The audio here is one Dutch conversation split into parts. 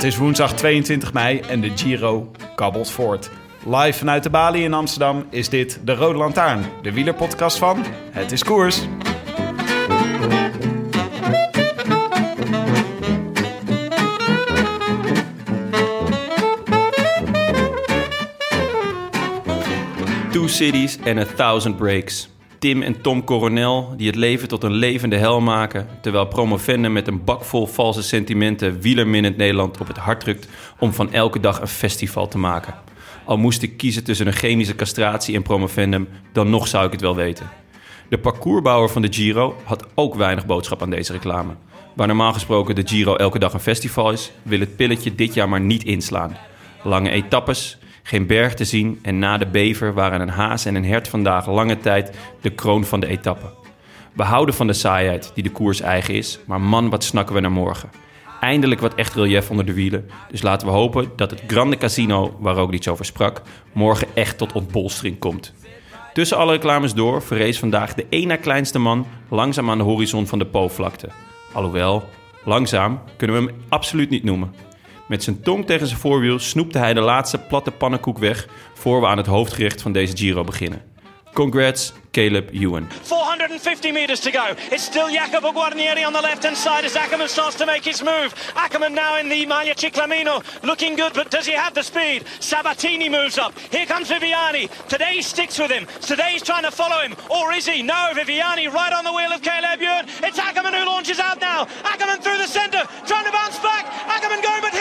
Het is woensdag 22 mei en de Giro kabbelt voort. Live vanuit de Bali in Amsterdam is dit de Rode Lantaarn, de wielerpodcast van Het is Koers. Two cities and a thousand breaks. Tim en Tom Coronel die het leven tot een levende hel maken... terwijl Promovendum met een bak vol valse sentimenten... wielerminnend Nederland op het hart drukt om van elke dag een festival te maken. Al moest ik kiezen tussen een chemische castratie en Promovendum... dan nog zou ik het wel weten. De parcoursbouwer van de Giro had ook weinig boodschap aan deze reclame. Waar normaal gesproken de Giro elke dag een festival is... wil het pilletje dit jaar maar niet inslaan. Lange etappes, geen berg te zien en na de bever waren een haas en een hert vandaag lange tijd de kroon van de etappe. We houden van de saaiheid die de koers eigen is, maar man, wat snakken we naar morgen. Eindelijk wat echt relief onder de wielen, dus laten we hopen dat het Grande Casino, waar ook iets over sprak, morgen echt tot ontbolstering komt. Tussen alle reclames door verrees vandaag de één na kleinste man langzaam aan de horizon van de Po-vlakte. Alhoewel, langzaam kunnen we hem absoluut niet noemen. Met zijn tong tegen zijn voorwiel snoepte hij de laatste platte pannenkoek weg voor we aan het hoofdgerecht van deze Giro beginnen. Congrats, Caleb Ewan. 450 meters to go. It's still Jacopo Guarnieri on the left-hand side as Ackerman starts to make his move. Ackerman now in the Maglia Ciclamino, looking good, but does he have the speed? Sabatini moves up. Here comes Viviani. Today sticks with him. Today he's trying to follow him. Or is he? No, Viviani right on the wheel of Caleb Ewan. It's Ackerman who launches out now. Ackerman through the centre, trying to bounce back. Ackerman going, but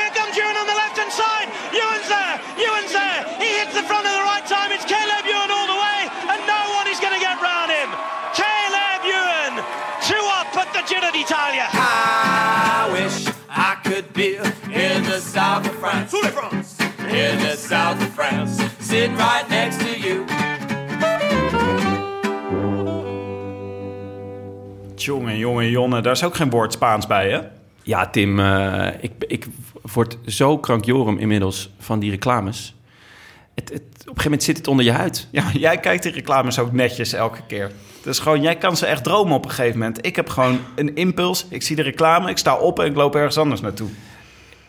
I wish I could be in the south of France. In the south of France, sitting right next to you. Jongen, jongen, Jonne, daar is ook geen woord Spaans bij, hè? Ja, Tim, eh, ik, ik word zo krankjorum inmiddels van die reclames. Het, het, op een gegeven moment zit het onder je huid. Ja, jij kijkt die reclames ook netjes elke keer. Dus gewoon, jij kan ze echt dromen op een gegeven moment. Ik heb gewoon een impuls. Ik zie de reclame, ik sta op en ik loop ergens anders naartoe.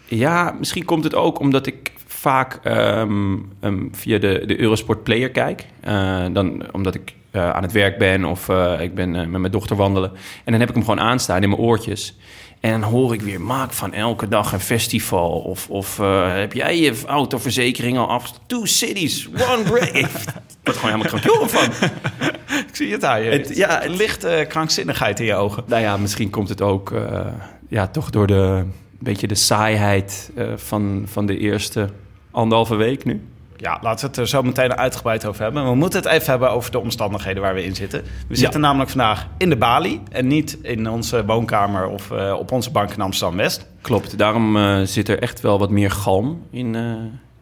Ja, misschien komt het ook omdat ik vaak ehm, ehm, via de, de Eurosport Player kijk. Eh, dan, omdat ik eh, aan het werk ben of eh, ik ben met mijn dochter wandelen. En dan heb ik hem gewoon aanstaan in mijn oortjes. En dan hoor ik weer, maak van elke dag een festival. Of, of heb jij je autoverzekering al af? Two cities, one break. Ik word gewoon helemaal krankjoren van. Ik zie het aan je. Het- ja, het- lichte krankzinnigheid in je ogen. Nou ja, misschien komt het ook eh, ja, toch door de beetje de saaiheid eh, van, van de eerste anderhalve week nu. Ja, laten we het er zo meteen uitgebreid over hebben. We moeten het even hebben over de omstandigheden waar we in zitten. We zitten namelijk vandaag in de Bali en niet in onze woonkamer of eh, op onze bank in Amsterdam-West. Klopt, daarom eh, zit er echt wel wat meer galm in, eh,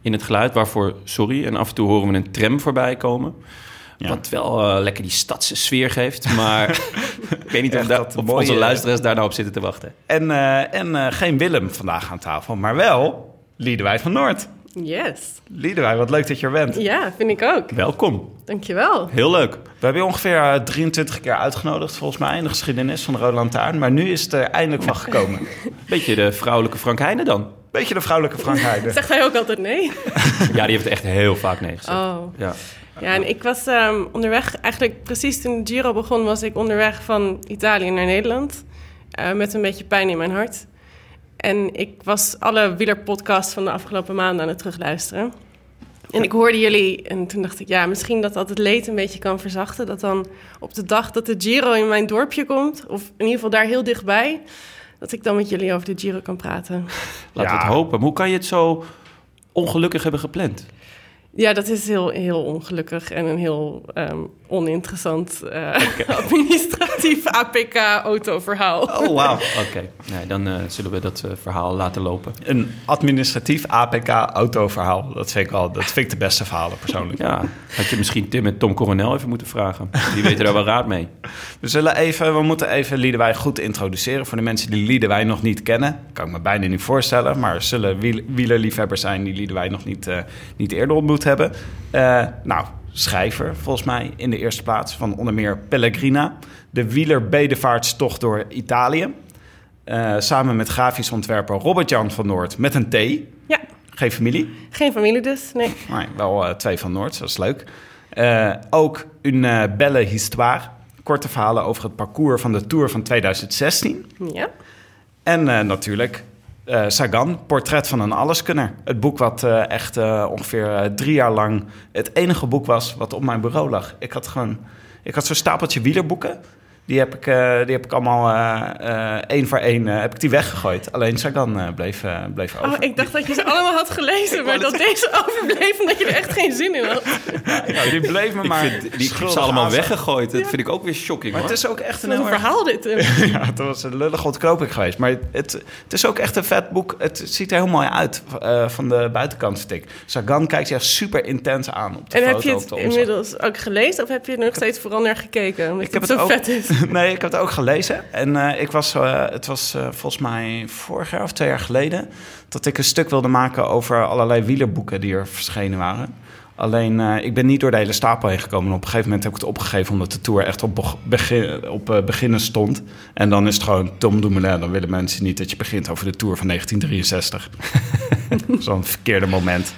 in het geluid. Waarvoor, sorry, en af en toe horen we een tram voorbij komen. Ja. Wat wel lekker die stadse sfeer geeft. Maar ik weet niet of, Echt daar, dat of mooie- onze luisteraars daar nou op zitten te wachten. En, en geen Willem vandaag aan tafel, maar wel Liedewij van Noord. Yes. Liedewij, wat leuk dat je er bent. Ja, vind ik ook. Welkom. Dankjewel. Heel leuk. We hebben je ongeveer eh, 23 keer uitgenodigd, volgens mij, in de geschiedenis van de Rode Lantaarn. Maar nu is het er eindelijk van gekomen. Beetje de vrouwelijke Frank Heijnen dan. Beetje de vrouwelijke Frank Heijden. Zegt hij ook altijd nee? Ja, die heeft echt heel vaak nee gezegd. Oh. Ja. Ja, en ik was ehm, onderweg, eigenlijk precies toen de Giro begon, was ik onderweg van Italië naar Nederland. eh, met een beetje pijn in mijn hart. En ik was alle wielerpodcasts van de afgelopen maanden aan het terugluisteren. En ik hoorde jullie en toen dacht ik, ja, misschien dat dat het leed een beetje kan verzachten. Dat dan op de dag dat de Giro in mijn dorpje komt, of in ieder geval daar heel dichtbij, dat ik dan met jullie over de Giro kan praten. Laten we Ja. het hopen. Maar hoe kan je het zo ongelukkig hebben gepland? Ja, dat is heel, heel ongelukkig en een heel ehm, oninteressant eh, administratief APK-autoverhaal. Oh, wauw. Oké, nee, dan eh, zullen we dat eh, verhaal laten lopen. Een administratief APK-autoverhaal. Dat vind ik wel, dat vind ik de beste verhalen persoonlijk. Ja, had je misschien Tim en Tom Coronel even moeten vragen. Die weten daar wel raad mee. We, zullen even, we moeten even Liedewij goed introduceren. Voor de mensen die Liedewij nog niet kennen. Kan ik me bijna niet voorstellen. Maar zullen wiel- wielerliefhebbers zijn die Liedewij nog niet, eh, niet eerder ontmoet hebben. Eh, nou, schrijver volgens mij in de eerste plaats. Van onder meer Pellegrina. De wielerbedevaartstocht door Italië. Eh, samen met grafisch ontwerper Robert-Jan van Noord met een T. Ja, Geen familie. geen familie dus, nee. Nee, wel eh, twee van Noord, dat is leuk. Ook eh, Belle Histoire. Korte verhalen over het parcours van de Tour van 2016. Ja. En natuurlijk eh, Sagan, Portret van een Alleskunner. Het boek wat eh, echt eh, ongeveer drie jaar lang het enige boek was wat op mijn bureau lag. Ik had gewoon, ik had zo'n stapeltje wielerboeken. Die heb ik, eh, die heb ik allemaal eh, eh, één voor één eh, heb ik die weggegooid. Alleen Sagan eh, bleef, bleef over. Oh, ik dacht dat je ze allemaal had gelezen, maar dat deze overbleef omdat je er echt geen zin in had. Ja, die bleef me Ik maar vind, die heb ze allemaal aanzien. weggegooid. Dat vind ik ook weer shocking, Maar hoor. het is ook echt een heel verhaal dit. Ja, het was een lullig ontknoping geweest. Maar het, het is ook echt een vet boek. Het ziet er heel mooi uit eh, van de buitenkant, vind ik. Sagan kijkt je echt super intens aan op de En foto. heb je het inmiddels ook gelezen of heb je er nog steeds vooral naar gekeken? Omdat Ik heb het, het zo ook- vet is. Nee, ik heb het ook gelezen. En eh, ik was, eh, het was eh, volgens mij vorig jaar of twee jaar geleden... dat ik een stuk wilde maken over allerlei wielerboeken die er verschenen waren. Alleen, eh, ik ben niet door de hele stapel heen gekomen. En op een gegeven moment heb ik het opgegeven... omdat de Tour echt op, beg- begin, op eh, beginnen stond. En dan is het gewoon Tom Dumoulin. Dan willen mensen niet dat je begint over de Tour van 1963. Zo'n verkeerde moment.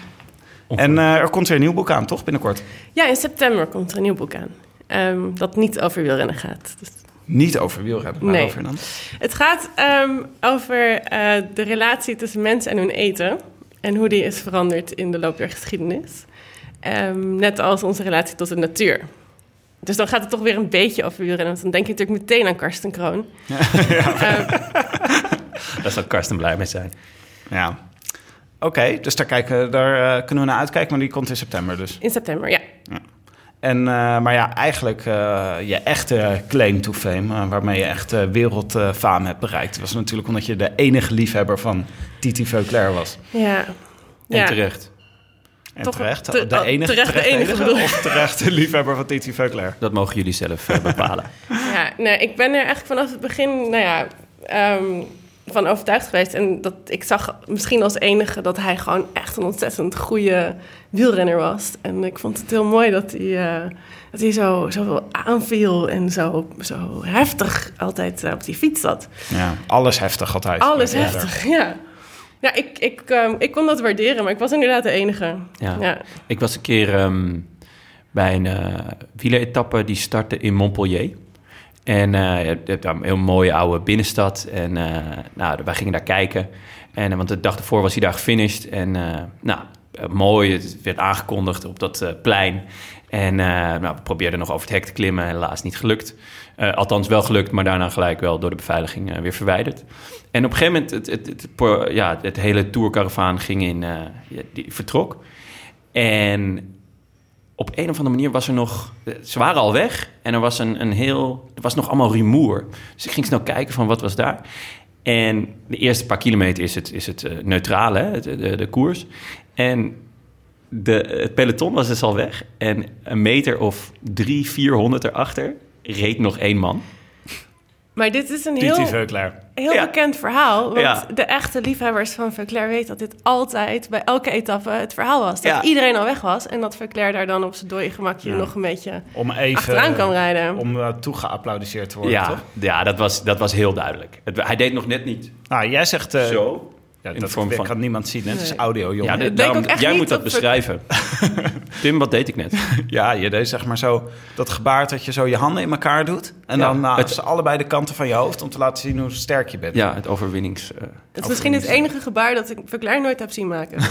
En eh, er komt weer een nieuw boek aan, toch? Binnenkort. Ja, in september komt er een nieuw boek aan. Ehm, dat niet over wielrennen gaat. Dus Niet over wielrennen, Nee. waarover dan? het gaat ehm, over eh, de relatie tussen mensen en hun eten. En hoe die is veranderd in de loop der geschiedenis. Ehm, net als onze relatie tot de natuur. Dus dan gaat het toch weer een beetje over wielrennen. Want dan denk je natuurlijk meteen aan Karsten Kroon. Ehm, Daar zal Karsten blij mee zijn. Ja. Oké, dus daar, kijken, daar eh, kunnen we naar uitkijken, maar die komt in september dus. in september, ja. En, eh, maar ja, eigenlijk eh, je echte claim to fame, eh, waarmee je echt eh, wereldfaam hebt bereikt, was natuurlijk omdat je de enige liefhebber van Titi Veuclair was. Ja. En ja. terecht. En Toch terecht, te- de oh, enige, terecht de enige, of terecht de liefhebber van Titi Veuclair. Dat mogen jullie zelf bepalen. Ja, nee, ik ben er eigenlijk vanaf het begin, nou ja, ehm, van overtuigd geweest. En dat ik zag misschien als enige dat hij gewoon echt een ontzettend goede wielrenner was. En ik vond het heel mooi dat hij, eh, dat hij zo, zo aanviel en zo, zo heftig altijd eh, op die fiets zat. Ja, alles heftig altijd. Alles Ja. heftig, ja. Ja, ik, ik, ehm, ik kon dat waarderen, maar ik was inderdaad de enige. Ja. ja. Ik was een keer ehm, bij een uh, wieleretappe die startte in Montpellier. En uh, je hebt daar een heel mooie oude binnenstad. En uh, nou, wij gingen daar kijken. En, want de dag ervoor was hij daar gefinished. En nou, mooi, het werd aangekondigd op dat plein. En nou, we probeerden nog over het hek te klimmen, helaas niet gelukt. Althans wel gelukt, maar daarna gelijk wel door de beveiliging weer verwijderd. En op een gegeven moment, het, het, ja, het hele tourcaravaan ging in, die vertrok. En op een of andere manier was er nog... Ze waren al weg en er was een, een heel... Er was nog allemaal rumoer. Dus ik ging snel kijken van wat was daar. En de eerste paar kilometer is het, is het uh, neutrale, hè, de, de, de, koers. En de, het peloton was dus al weg. En een meter of drie, vierhonderd erachter reed nog één man. Maar dit is een heel, heel Ja. bekend verhaal. Want Ja. de echte liefhebbers van Veuclair weten dat dit altijd bij elke etappe het verhaal was. Dat Ja. iedereen al weg was en dat Veuclair daar dan op zijn dode gemakje nog een beetje Om even achteraan kan rijden. om uh, toegeapplaudiseerd te worden, Ja, toch? ja dat, was, dat was heel duidelijk. Het, hij deed nog net niet Nou, jij zegt... eh, zo. Ja, In dat de vorm van- kan niemand zien. Het is audio, jongen. Ja, Ja, de- daarom- jij moet dat beschrijven. Tim, wat deed ik net? je deed zeg maar zo dat gebaar dat je zo je handen in elkaar doet. En Ja, dan nou, het- ze allebei de kanten van je hoofd om te laten zien hoe sterk je bent. Ja, het overwinnings... eh, Het is misschien het enige gebaar dat ik Verklaar nooit heb zien maken.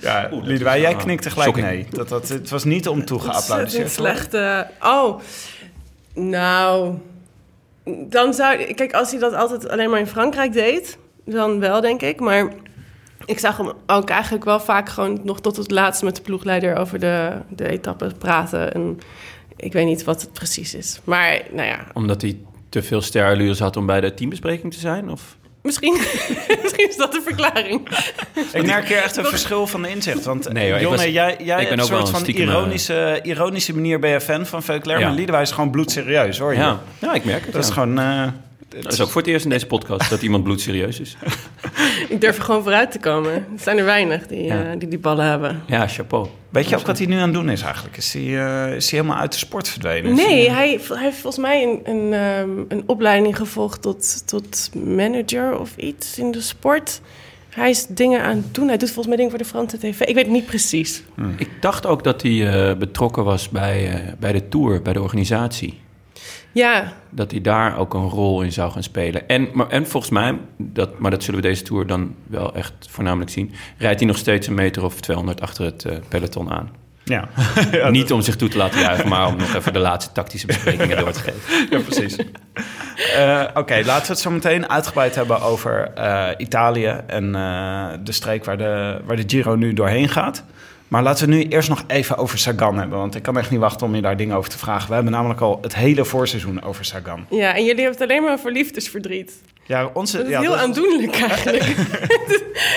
Ja, Oeh, Liedewij, jij ah, knikte gelijk shocking. nee. Dat, dat, het was niet om toe Ontzettend geapplaudiseerd. te worden. slecht. eh, oh, nou... Dan zou... Kijk, als hij dat altijd alleen maar in Frankrijk deed... dan wel, denk ik. Maar ik zag hem ook eigenlijk wel vaak gewoon nog tot het laatste... met de ploegleider over de, de etappe praten. En ik weet niet wat het precies is. Maar, nou ja, Omdat hij te veel sterallures had om bij de teambespreking te zijn? Of? misschien, misschien is dat de verklaring. Ik merk hier echt een verschil van de inzicht. Want Nee, hoor, ik Jonne, was- jij, jij ik ben hebt een ook wel soort een van stiekem, eh, ironische, ironische manier ben je fan van Veuclair. Ja. Maar Liedewij is gewoon bloedserieus, hoor je. Ja, ja ik merk het. Dat is gewoon... eh, Dat is ook voor het eerst in deze podcast dat iemand bloedserieus is. Ik durf er gewoon vooruit te komen. Er zijn er weinig die Ja. eh, die, die ballen hebben. Ja, chapeau. Weet je ook wat hij nu aan het doen is eigenlijk? Is hij, eh, is hij helemaal uit de sport verdwenen? Nee, hij- hij, hij heeft volgens mij een, een, ehm, een opleiding gevolgd tot, tot manager of iets in de sport. Hij is dingen aan het doen. Hij doet volgens mij dingen voor de Franse tv. Ik weet het niet precies. Ik dacht ook dat hij eh, betrokken was bij, eh, bij de tour, bij de organisatie. Ja, Dat hij daar ook een rol in zou gaan spelen. En, maar, en volgens mij, dat, maar dat zullen we deze tour dan wel echt voornamelijk zien... rijdt hij nog steeds een meter of 200 achter het eh, peloton aan. Ja. Niet om zich toe te laten juichen, maar om nog even de laatste tactische besprekingen door te geven. ja, precies. Eh, Oké, laten we het zo meteen uitgebreid hebben over eh, Italië en eh, de streek waar de, waar de Giro nu doorheen gaat. Maar laten we nu eerst nog even over Sagan hebben, want ik kan echt niet wachten om je daar dingen over te vragen. We hebben namelijk al het hele voorseizoen over Sagan. ja, en jullie hebben het alleen maar over liefdesverdriet. Ja, onze, Dat is ja, heel dat is- aandoenlijk eigenlijk.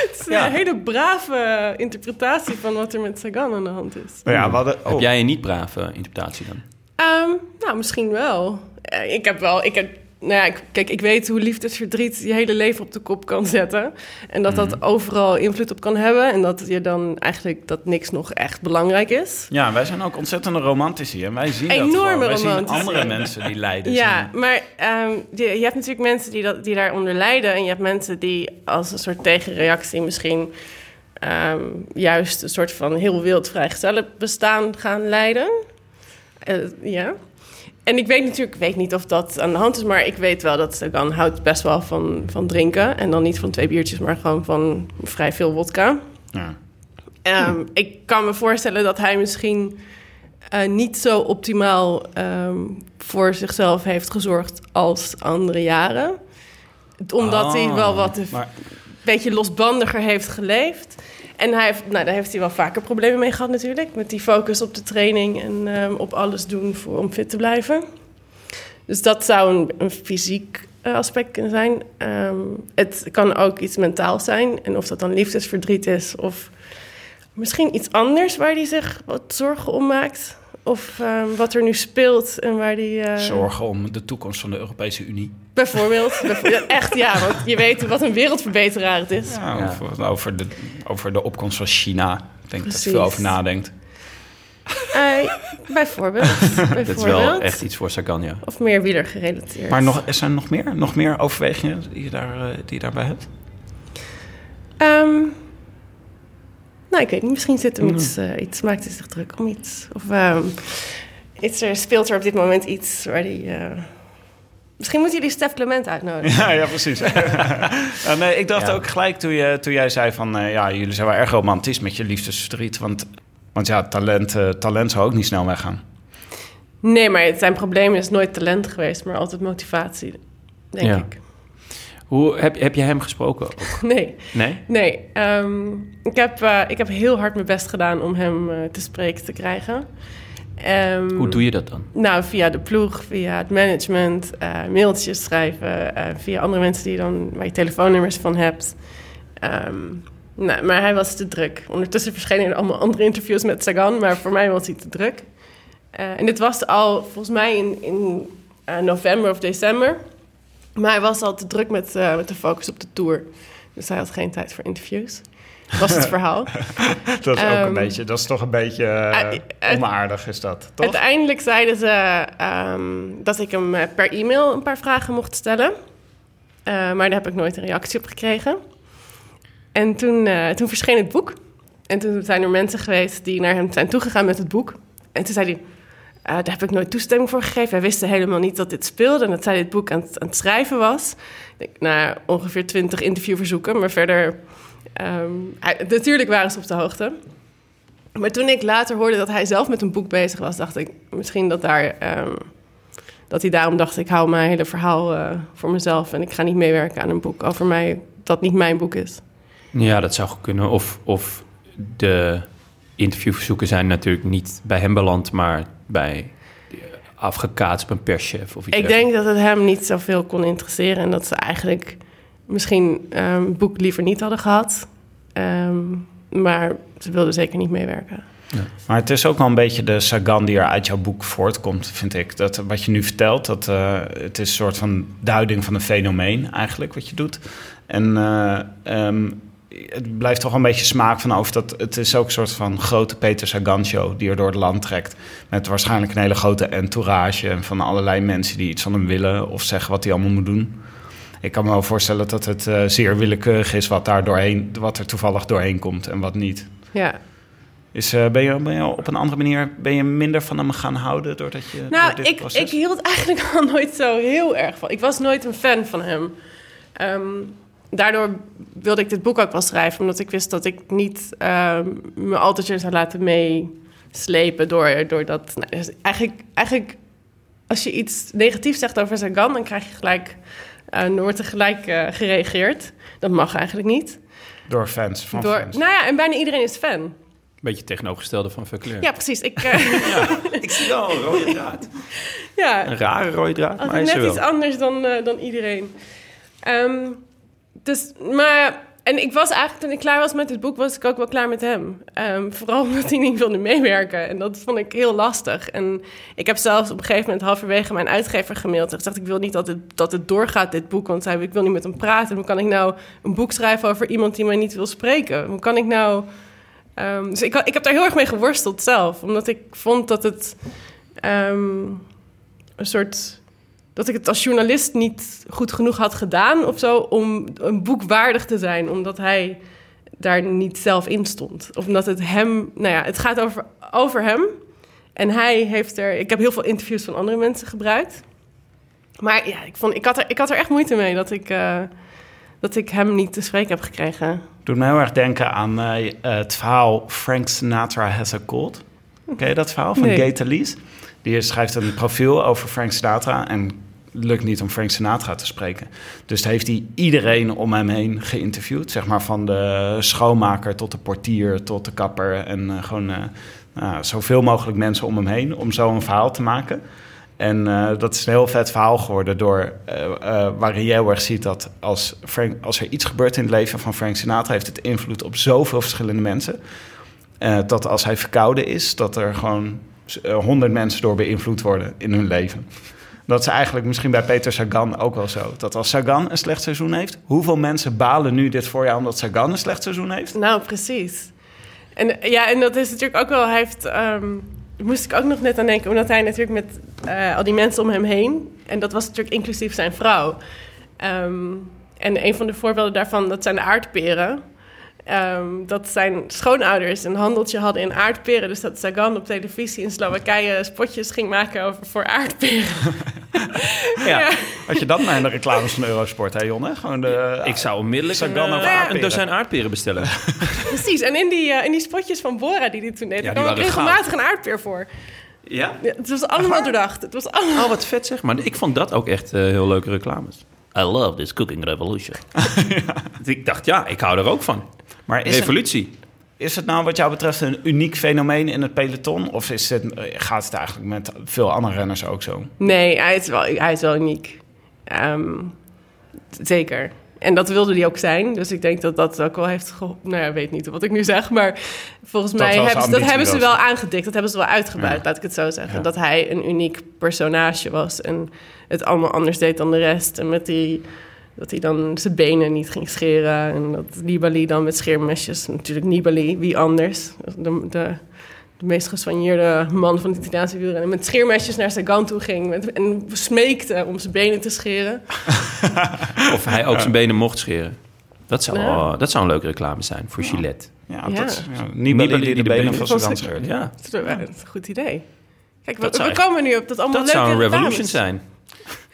het is Ja. een hele brave interpretatie van wat er met Sagan aan de hand is. Nou ja, we hadden, oh, Heb jij een niet brave interpretatie dan? Ehm, nou, misschien wel. Eh, Ik heb wel... Ik heb, nou ja, kijk, ik weet hoe liefdesverdriet je hele leven op de kop kan zetten. En dat dat overal invloed op kan hebben. En dat je dan eigenlijk dat niks nog echt belangrijk is. Ja, wij zijn ook ontzettende romantici en wij zien dat Enorme gewoon. Wij zien andere mensen die lijden. Ja, maar ehm, je, je hebt natuurlijk mensen die, dat, die daaronder lijden. En je hebt mensen die als een soort tegenreactie misschien... ehm, juist een soort van heel wild vrijgestellen bestaan gaan leiden. Eh, ja. En ik weet natuurlijk ik weet niet of dat aan de hand is, maar ik weet wel dat Sagan houdt best wel van, van drinken. En dan niet van twee biertjes, maar gewoon van vrij veel wodka. Ja. Ehm, Ik kan me voorstellen dat hij misschien eh, niet zo optimaal ehm, voor zichzelf heeft gezorgd als andere jaren. Omdat hij Ah, wel wat een beetje losbandiger heeft geleefd. En hij heeft, nou, daar heeft hij wel vaker problemen mee gehad natuurlijk. Met die focus op de training en ehm, op alles doen voor, om fit te blijven. Dus dat zou een, een fysiek eh, aspect kunnen zijn. Ehm, het kan ook iets mentaal zijn. En of dat dan liefdesverdriet is of misschien iets anders waar hij zich wat zorgen om maakt. Of ehm, wat er nu speelt en waar hij... eh, Zorgen om de toekomst van de Europese Unie. Bijvoorbeeld. Echt ja, want je weet wat een wereldverbeteraar het is. Ja, Ja. Over, over, de, over de opkomst van China. Ik denk dat je veel over nadenkt. Eh, bijvoorbeeld. bijvoorbeeld. Dat is wel echt iets voor Sagan, ja. Of meer wieler gerelateerd. Maar nog, er zijn nog meer, nog meer overwegingen die je, daar, eh, die je daarbij hebt? Ehm, nou, ik weet niet. Misschien zit hem iets, eh, iets, maakt hij zich druk om iets. Of ehm, iets, er speelt er op dit moment iets waar hij... eh, Misschien moeten jullie Stef Clement uitnodigen. Ja, ja precies. Nee, ik dacht Ja. ook gelijk toen, je, toen jij zei van... eh, ja, jullie zijn wel erg romantisch met je liefdesverdriet. Want, want ja, talent, eh, talent zou ook niet snel weggaan. Nee, maar het zijn probleem is nooit talent geweest, maar altijd motivatie, denk Ja. ik. Hoe, heb, heb je hem gesproken ook? Nee. Nee? Nee, ehm, ik, heb, eh, ik heb heel hard mijn best gedaan om hem eh, te spreken te krijgen. Ehm, Hoe doe je dat dan? Nou, via de ploeg, via het management, eh, mailtjes schrijven, via andere mensen die je dan, waar je telefoonnummers van hebt. Nou, maar hij was te druk. Ondertussen verschenen er allemaal andere interviews met Sagan, maar voor mij was hij te druk. En dit was al volgens mij in, in november of december. Maar hij was al te druk met, eh, met de focus op de tour. Dus hij had geen tijd voor interviews. Dat was het verhaal. Dat is ook een Ehm, beetje, dat is toch een beetje eh, onaardig, is dat, toch? Uiteindelijk zeiden ze ehm, dat ik hem per e-mail een paar vragen mocht stellen. Maar daar heb ik nooit een reactie op gekregen. En toen, toen verscheen het boek. En toen zijn er mensen geweest die naar hem zijn toegegaan met het boek. En toen zei hij, eh, daar heb ik nooit toestemming voor gegeven. Wij wisten helemaal niet dat dit speelde en dat zij dit boek aan het, aan het schrijven was. Nou, ongeveer twintig interviewverzoeken, maar verder... ehm, hij- natuurlijk waren ze op de hoogte. Maar toen ik later hoorde dat hij zelf met een boek bezig was, dacht ik misschien dat, daar, ehm, dat hij daarom dacht: ik hou mijn hele verhaal eh, voor mezelf en ik ga niet meewerken aan een boek over mij dat niet mijn boek is. Ja, dat zou kunnen. Of, of de interviewverzoeken zijn natuurlijk niet bij hem beland, maar bij afgekaatst op een perschef of iets Ik denk dat het hem niet zoveel kon interesseren en dat ze eigenlijk misschien ehm, het boek liever niet hadden gehad. Ehm, maar ze wilden zeker niet meewerken. Maar het is ook wel een beetje de Sagan die er uit jouw boek voortkomt, vind ik. Dat, wat je nu vertelt, dat, eh, het is een soort van duiding van een fenomeen eigenlijk, wat je doet. En eh, ehm, het blijft toch een beetje smaak van over dat het is ook een soort van grote Peter Sagan-show die er door het land trekt. Met waarschijnlijk een hele grote entourage en van allerlei mensen die iets van hem willen of zeggen wat hij allemaal moet doen. Ik kan me wel voorstellen dat het eh, zeer willekeurig is wat, daar doorheen, wat er toevallig doorheen komt en wat niet. Ja, Is, eh, ben, je, ben je op een andere manier ben je minder van hem gaan houden doordat je Nou, dit ik, proces? ik hield eigenlijk al nooit zo heel erg van. Ik was nooit een fan van hem. Ehm, daardoor wilde ik dit boek ook wel schrijven, omdat ik wist dat ik niet ehm, me altijd zo zou laten meeslepen door, door dat. Nou, dus eigenlijk, eigenlijk, als je iets negatiefs zegt over Sagan, dan krijg je gelijk. eh dan wordt er gelijk eh, gereageerd. Dat mag eigenlijk niet. Door fans, van Door, fans. nou ja, en bijna iedereen is fan. Beetje tegenovergestelde van Verclair. Ja, precies. Ik, eh, Ik zie wel een rode draad. ja. Een rare rode draad, maar hij Altijd is net er iets wel. anders dan, eh, dan iedereen. Ehm, dus, maar... En ik was eigenlijk, toen ik klaar was met dit boek, was ik ook wel klaar met hem. Ehm, vooral omdat hij niet wilde meewerken. En dat vond ik heel lastig. En ik heb zelfs op een gegeven moment halverwege mijn uitgever gemaild. En gezegd, ik wil niet dat het, dat het doorgaat, dit boek. Want hij, ik wil niet met hem praten. Hoe kan ik nou een boek schrijven over iemand die mij niet wil spreken? Hoe kan ik nou... Ehm, dus ik, ik heb daar heel erg mee geworsteld zelf. Omdat ik vond dat het ehm, een soort dat ik het als journalist niet goed genoeg had gedaan of zo om een boek waardig te zijn, omdat hij daar niet zelf in stond. Of omdat het hem, nou ja, het gaat over, over hem. En hij heeft er, ik heb heel veel interviews van andere mensen gebruikt. Maar ja, ik, vond, ik, had, er, ik had er echt moeite mee dat ik, eh, dat ik hem niet te spreken heb gekregen. Doet me heel erg denken aan eh, het verhaal Frank Sinatra Has a Cold. Ken je dat verhaal van Nee. Gay Talese? Die schrijft een profiel over Frank Sinatra en lukt niet om Frank Sinatra te spreken. Dus heeft hij iedereen om hem heen geïnterviewd. Zeg maar van de schoonmaker tot de portier tot de kapper. En eh, gewoon eh, nou, zoveel mogelijk mensen om hem heen om zo een verhaal te maken. En eh, dat is een heel vet verhaal geworden door, waarin je heel erg ziet dat als, Frank, als er iets gebeurt in het leven van Frank Sinatra, heeft het invloed op zoveel verschillende mensen. Dat als hij verkouden is, dat er gewoon honderd mensen door beïnvloed worden in hun leven. Dat is eigenlijk misschien bij Peter Sagan ook wel zo. Dat als Sagan een slecht seizoen heeft, hoeveel mensen balen nu dit voorjaar omdat Sagan een slecht seizoen heeft? Nou, precies. En ja, en dat is natuurlijk ook wel, hij heeft, ehm, moest ik ook nog net aan denken, omdat hij natuurlijk met eh, al die mensen om hem heen, en dat was natuurlijk inclusief zijn vrouw. Ehm, en een van de voorbeelden daarvan, dat zijn de aardperen. Ehm, dat zijn schoonouders een handeltje hadden in aardperen. Dus dat Sagan op televisie in Slowakije spotjes ging maken over voor aardperen. Ja. Ja. Had je dat maar in de reclames van Eurosport, hè Jonne? Gewoon de, Ik zou onmiddellijk een, eh, een aardperen. dozijn aardperen bestellen. Precies, en in die, eh, in die spotjes van Bora die hij toen deed, Ja, kwam die regelmatig een aardpeer voor. Ja? Ja, het was allemaal doordacht. Het was allemaal... Oh, wat vet zeg. Maar ik vond dat ook echt eh, heel leuke reclames. I love this cooking revolution. Ik dacht, ja, ik hou er ook van. Maar is Revolutie. Is het nou wat jou betreft een uniek fenomeen in het peloton? Of is het, gaat het eigenlijk met veel andere renners ook zo? Nee, hij is wel, hij is wel uniek. Ehm, zeker. En dat wilde hij ook zijn. Dus ik denk dat dat ook wel heeft geholpen. Nou ja, ik weet niet wat ik nu zeg. Maar volgens Dat mij hebben ze, dat hebben ze wel aangedikt. Dat hebben ze wel uitgebuit, Ja. laat ik het zo zeggen. Ja. Dat hij een uniek personage was. En het allemaal anders deed dan de rest. En met die... Dat hij dan zijn benen niet ging scheren. En dat Nibali dan met scheermesjes. Natuurlijk Nibali, wie anders? De, de, de meest gesoigneerde man van het Italiaanse wielrennen. Met scheermesjes naar Sagan toe ging. Met, en smeekte om zijn benen te scheren. Of hij ook zijn benen mocht scheren. Dat zou, Ja. dat zou een leuke reclame zijn voor Gillette. Ja, Ja. dat ja, Nibali die de benen van Sagan scheurt. Ja, Dat is een goed idee. Kijk, we, Dat zou we komen nu op dat allemaal dat zou leuke een revolution reclames. zijn.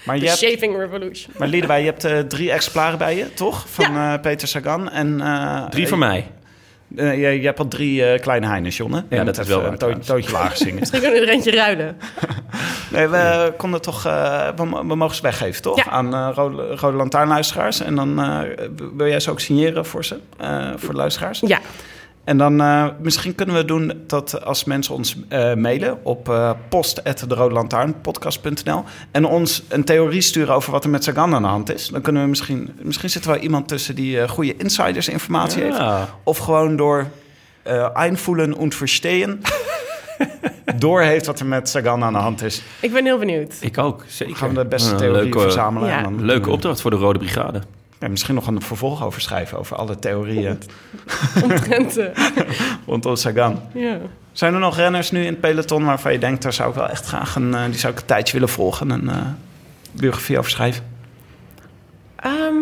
Maar, je De hebt, shaving revolution. maar Liedewij, je hebt eh, drie exemplaren bij je, toch? Van eh, Peter Sagan. En, eh, Drie voor mij. eh, je, je hebt al drie eh, kleine Heines, Jonne. Je dat is wel een to- toontje lager zingen. Misschien kunnen we er eentje ruilen. Nee, we konden toch... eh, we, mo- we mogen ze weggeven, toch? Ja. Aan eh, Rode, Rode Lantaarnluisteraars. En dan eh, wil jij ze ook signeren voor ze? eh, voor de luisteraars? Ja, En dan eh, misschien kunnen we doen dat als mensen ons eh, mailen op uh, post.derodelantaarnpodcast.nl en ons een theorie sturen over wat er met Sagan aan de hand is. Dan kunnen we misschien... Misschien zit er wel iemand tussen die eh, goede insidersinformatie heeft. Ja. Of gewoon door eh einvoelen und verstehen... door heeft wat er met Sagan aan de hand is. ik ben heel benieuwd. Ik ook, zeker. Gaan we de beste leuke, verzamelen. Ja. En dan Leuke opdracht voor de Rode Brigade. Ja, misschien nog een vervolg over schrijven, over alle theorieën Omtrent, rondom Sagan. ja. Zijn er nog renners nu in het peloton waarvan je denkt, daar zou ik wel echt graag een, eh, die zou ik een tijdje willen volgen en een eh, biografie over schrijven? Ehm,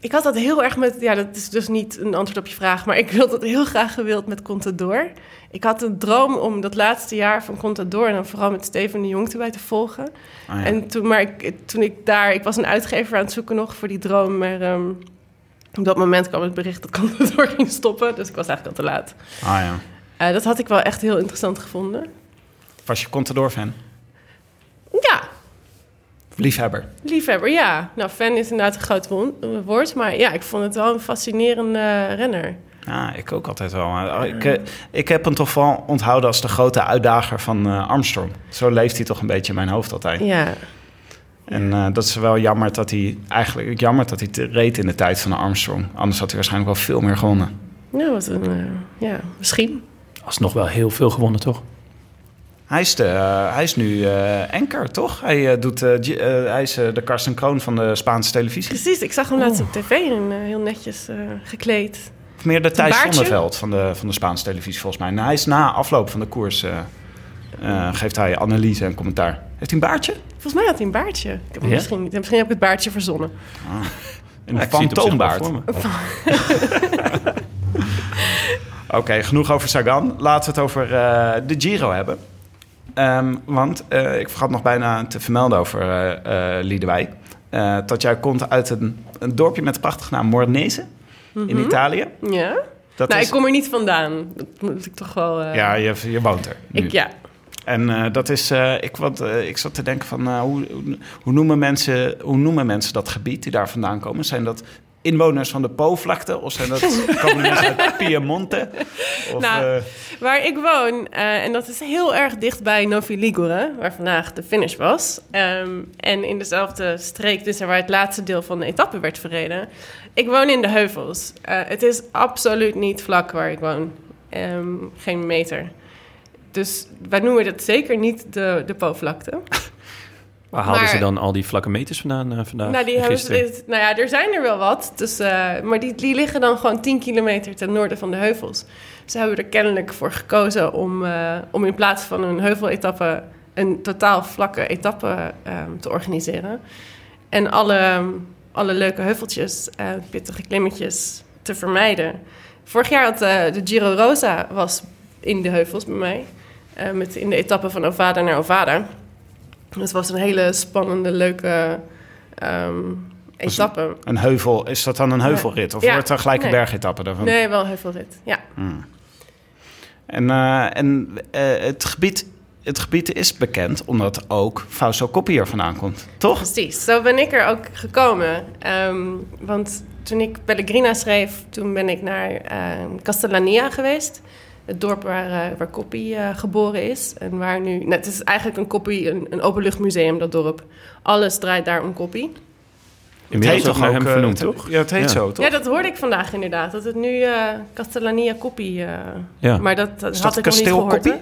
ik had dat heel erg met... Ja, dat is dus niet een antwoord op je vraag... maar ik wilde dat heel graag gewild met Contador. Ik had een droom om dat laatste jaar van Contador... en dan vooral met Steven de Jong erbij te volgen. Ah, ja. En toen, maar ik, toen ik daar... Ik was een uitgever aan het zoeken nog voor die droom... maar ehm, op dat moment kwam het bericht dat Contador ging stoppen... dus ik was eigenlijk al te laat. Ah ja. Eh, dat had ik wel echt heel interessant gevonden. Was je Contador-fan? Ja, Liefhebber? liefhebber, ja. Nou, fan is inderdaad een groot woord... maar ja, ik vond het wel een fascinerende eh, renner. Ja, ik ook altijd wel. Maar Ik, eh, ik heb hem toch wel onthouden als de grote uitdager van eh, Armstrong. Zo leeft hij toch een beetje in mijn hoofd altijd. Ja, En eh, dat is wel jammer dat hij eigenlijk jammer dat hij te reed in de tijd van Armstrong. Anders had hij waarschijnlijk wel veel meer gewonnen. nou, wat een... ja, misschien. Alsnog wel heel veel gewonnen, toch? Hij is, de, eh, hij is nu eh anker, toch? Hij, eh, doet, hij is de Karsten Kroon van de Spaanse televisie. Precies, ik zag hem laatst op tv en heel netjes eh, gekleed. Of meer de Thijs? Zonneveld van de, van de Spaanse televisie, volgens mij. En hij is na afloop van de koers... eh, eh, geeft hij analyse en commentaar. Heeft hij een baardje? Volgens mij had hij een baardje. Ik heb misschien, heb ik het baardje verzonnen. Een zich wel fantoombaard. Oké, genoeg over Sagan. Laten we het over eh, de Giro hebben. Ehm, want eh, ik vergat nog bijna te vermelden over eh eh Liedewij. Dat jij komt uit een, een dorpje met de prachtige naam Mornese in Italië. Ja? Dat nou, is, ik kom er niet vandaan. Dat moet ik toch wel... Ja, je, je woont er. nu. ik, ja. En dat is, ik, wat, ik zat te denken van, hoe, hoe, noemen mensen, hoe noemen mensen dat gebied die daar vandaan komen? Zijn dat inwoners van de Po-vlakte? Of zijn dat, komen mensen uit Piemonte? Of, Nou, eh, Waar ik woon, eh, en dat is heel erg dicht bij Novi Ligure, waar vandaag de finish was. Ehm, en in dezelfde streek, dus waar het laatste deel van de etappe werd verreden. Ik woon in de heuvels. Eh, het is absoluut niet vlak waar ik woon. Ehm, geen meter. Dus wij noemen het zeker niet de, de Po-vlakte. Waar haalden Maar- ze dan al die vlakke meters vandaan eh, vandaag? Nou, die hebben ze, nou ja, er zijn er wel wat. Dus, eh, maar die, die liggen dan gewoon 10 kilometer ten noorden van de heuvels. Ze hebben er kennelijk voor gekozen om, eh, om in plaats van een heuveletappe... een totaal vlakke etappe ehm, te organiseren. En alle, alle leuke heuveltjes, eh, pittige klimmetjes te vermijden. Vorig jaar had eh, de Giro Rosa was in de heuvels bij mij. eh, met, in de etappe van Ovada naar Ovada. Het was een hele spannende, leuke ehm etappe. een heuvel, is dat dan een heuvelrit? Of Ja. wordt er gelijk een Nee. bergetappe daarvan? Nee, wel heuvelrit. Ja. En, eh, en eh, het, gebied, het gebied is bekend omdat ook Fausto Coppi er vandaan komt, toch? Precies, zo ben ik er ook gekomen. Ehm, want toen ik Pellegrina schreef, toen ben ik naar ehm, Castellania geweest. Het dorp waar, eh waar Coppi eh, geboren is. En waar nu, nou, het is eigenlijk een Coppi, een, een openluchtmuseum, dat dorp. Alles draait daar om Coppi. Inmiddels ook naar hem eh, vernoemd, het- toch? Ja, het heet Ja. zo, toch? Ja, dat hoorde ik vandaag inderdaad. Dat het nu eh, Castellania Coppi... eh Ja. Maar dat, had dat ik nog niet kasteel gehoord. Coppi?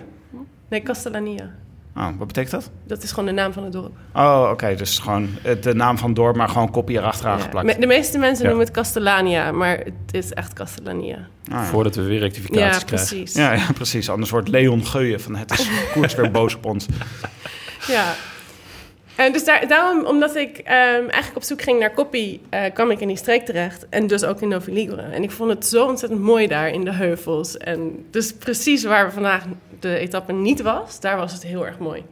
Nee, Castellania. Oh, wat betekent dat? Dat is gewoon de naam van het dorp. Oh, oké, dus gewoon eh, de naam van het dorp, maar gewoon Coppi erachteraan Ja. geplakt. De meeste mensen Ja. noemen het Castellania, maar het is echt Castellania. Ah, ja. Voordat we weer rectificaties Ja, krijgen. precies. Ja, ja, precies. Anders wordt Leon Geuyen van het is koers weer boos op ons. Ja. En dus daar, daarom, omdat ik ehm, eigenlijk op zoek ging naar koppie, eh, kwam ik in die streek terecht. En dus ook in Novi Ligure. En ik vond het zo ontzettend mooi daar in de heuvels. En dus precies waar we vandaag de etappe niet was, daar was het heel erg mooi.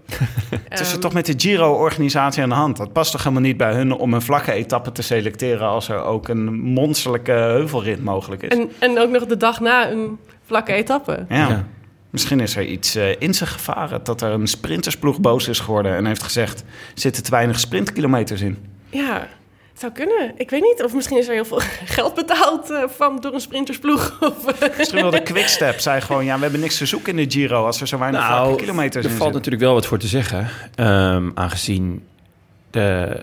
Het is er Ehm, toch met de Giro-organisatie aan de hand. Dat past toch helemaal niet bij hun om een vlakke etappe te selecteren... als er ook een monsterlijke heuvelrit mogelijk is. en, en ook nog de dag na een vlakke etappe. Ja. Ja. Misschien is er iets eh, in zich gevaren. Dat er een sprintersploeg boos is geworden en heeft gezegd... er zitten te weinig sprintkilometers in. Ja, het zou kunnen. Ik weet niet. Of misschien is er heel veel geld betaald eh, van, door een sprintersploeg. Of, eh, Misschien wel de Quickstep zei gewoon... ja, we hebben niks te zoeken in de Giro... als er zo weinig Nou, kilometers er in valt natuurlijk wel wat voor te zeggen. ehm, aangezien de,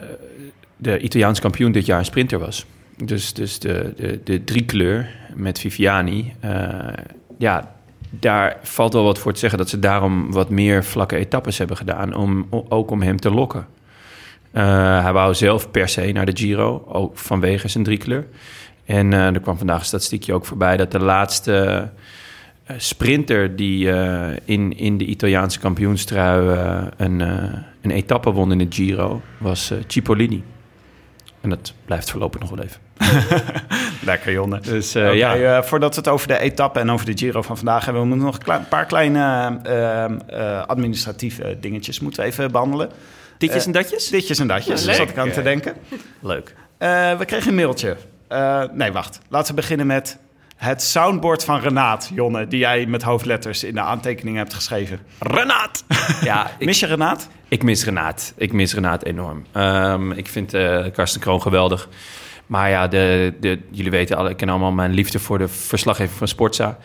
de Italiaans kampioen dit jaar een sprinter was. Dus, dus de, de, de driekleur met Viviani. eh, ja, daar valt wel wat voor te zeggen dat ze daarom wat meer vlakke etappes hebben gedaan. Om, ook om hem te lokken. Eh, hij wou zelf per se naar de Giro, ook vanwege zijn driekleur. En eh, er kwam vandaag een statistiekje ook voorbij dat de laatste eh, sprinter die in, in de Italiaanse kampioenstrui een, een etappe won in de Giro was Cipollini. En dat blijft voorlopig nog wel even. Lekker, Jonne. Dus eh, ja, eh, voordat we het over de etappe en over de Giro van vandaag hebben... we moeten nog een paar kleine eh, eh, administratieve dingetjes moeten we even behandelen. ditjes en datjes? Ditjes en datjes, Ja, daar leuk. zat ik aan te denken. Leuk. Eh, we kregen een mailtje. Eh, nee, wacht. Laten we beginnen met het soundboard van Renaat, Jonne... die jij met hoofdletters in de aantekening hebt geschreven. Renaat! ja, ik, Mis je Renaat? ik mis Renaat. Ik mis Renaat enorm. Ehm, ik vind eh Karsten Kroon geweldig. Maar ja, de, de, jullie weten alle, ik ken allemaal mijn liefde voor de verslaggever van Sportza.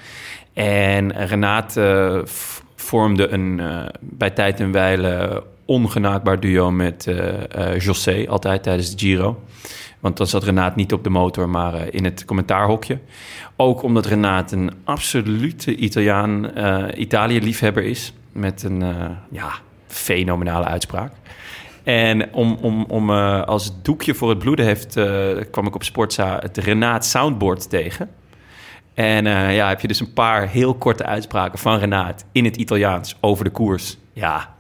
En Renaat eh, vormde een, eh, bij tijd en wijle ongenaakbaar duo met José, altijd tijdens de Giro. Want dan zat Renaat niet op de motor, maar eh, in het commentaarhokje. Ook omdat Renaat een absolute Italiaan, eh Italië-liefhebber is. Met een eh, ja, fenomenale uitspraak. En om, om, om, als doekje voor het bloeden heeft, kwam ik op Sportza het Renaat Soundboard tegen. En ja, heb je dus een paar heel korte uitspraken van Renaat in het Italiaans over de koers. Ja.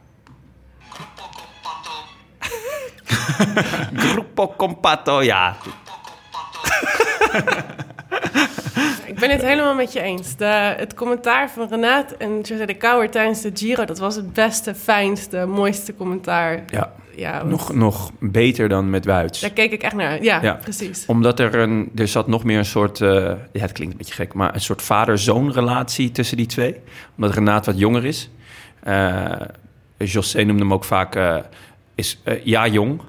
Gruppo Compatto, ja. Ik ben het helemaal met je eens. De, het commentaar van Renaat en José de Kouwer tijdens de Giro... dat was het beste, fijnste, mooiste commentaar. ja. Ja, Nog, nog beter dan met Wuits. Daar keek ik echt naar uit. Ja, Ja. precies. Omdat er een, er zat nog meer een soort, eh, ja, het klinkt een beetje gek, maar een soort vader-zoon relatie tussen die twee. Omdat Renaat wat jonger is. Eh José noemde hem ook vaak, eh, is eh, ja jong,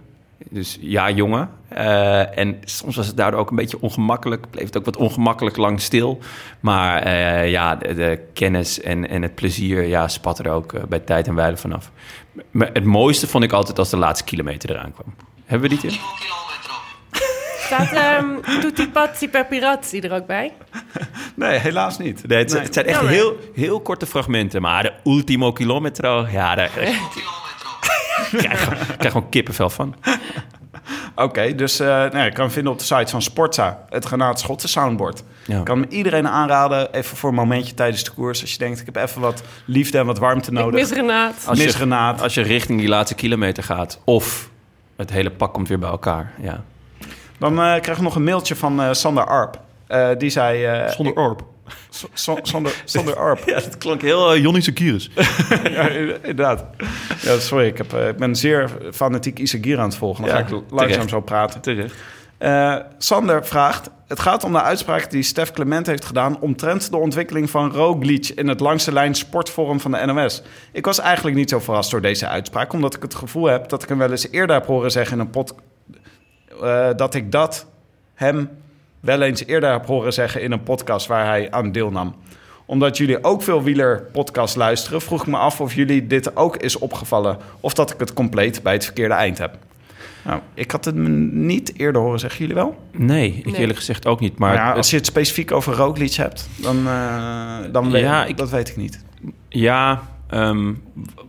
dus ja jongen. Eh, en soms was het daardoor ook een beetje ongemakkelijk, bleef het ook wat ongemakkelijk lang stil. Maar eh, ja, de, de kennis en, en het plezier, ja, spat er ook bij tijd en wijle vanaf. Maar het mooiste vond ik altijd als de laatste kilometer eraan kwam. Hebben we die, Tim? Staat ehm Tutti Pazzi per Pirazzi er ook bij? Nee, helaas niet. Nee, het, het zijn echt heel, heel korte fragmenten. Maar de ultimo kilometro, ja, daar daar krijg je krijg gewoon kippenvel van. Oké, dus eh nee, ik kan vinden op de site van Sportza het Renaat Schotten soundboard. Ja. Ik kan iedereen aanraden, even voor een momentje tijdens de koers... als je denkt, ik heb even wat liefde en wat warmte Ik nodig. mis Renaat. Als Mis je, Renaat. als je richting die laatste kilometer gaat. Of het hele pak komt weer bij elkaar. Ja. Dan eh krijg ik nog een mailtje van eh, Sander Arp. Eh, die zei... eh, ik- orp. S- S- Sander, Sander Arp. Ja, dat klonk heel uh, Johnny Kiris. ja, inderdaad. Ja, sorry, ik, heb, eh, ik ben zeer fanatiek Isagir aan het volgen. Dan Ja, ga ik langzaam terecht. zo praten. Terecht. Eh, Sander vraagt... Het gaat om de uitspraak die Stef Clement heeft gedaan... omtrent de ontwikkeling van Roglic... in het langste lijn sportforum van de NOS. Ik was eigenlijk niet zo verrast door deze uitspraak... omdat ik het gevoel heb dat ik hem wel eens eerder heb horen zeggen... in een pod, eh, dat ik dat hem wel eens eerder heb horen zeggen... in een podcast waar hij aan deelnam. Omdat jullie ook veel wielerpodcast luisteren... vroeg ik me af of jullie dit ook is opgevallen... of dat ik het compleet bij het verkeerde eind heb. Nou, ik had het me niet eerder horen zeggen. Jullie wel? Nee, ik Nee. eerlijk gezegd ook niet. Maar het- als je het specifiek over Roglic hebt, dan, eh, dan weet Ja, ik, ik- dat weet ik niet. Ja, ehm,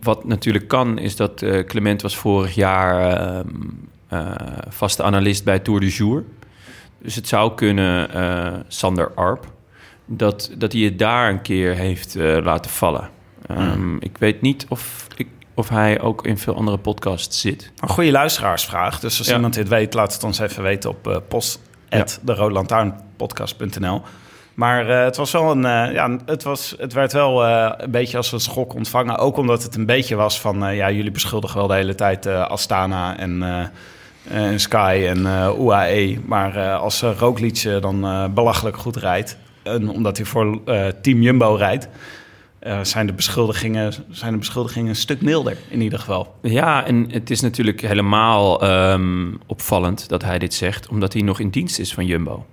wat natuurlijk kan, is dat eh, Clement was vorig jaar ehm, eh, vaste analist bij Tour du Jour. Dus het zou kunnen, eh, Sander Arp, dat, dat hij het daar een keer heeft eh, laten vallen. Ehm, Ik weet niet of, ik, of hij ook in veel andere podcasts zit. Een goede luisteraarsvraag. Dus als Ja. iemand dit weet, laat het ons even weten op uh, post.de Maar uh, het was wel een. Uh, ja, het, was, het werd wel uh, een beetje als een schok ontvangen. Ook omdat het een beetje was van. ja, jullie beschuldigen wel de hele tijd Astana en, en Sky en uh, UAE. Maar uh, als Roglic dan belachelijk goed rijdt. En omdat hij voor Team Jumbo rijdt. Zijn, de beschuldigingen, zijn de beschuldigingen een stuk milder in ieder geval. Ja, en het is natuurlijk helemaal um, opvallend dat hij dit zegt, omdat hij nog in dienst is van Jumbo.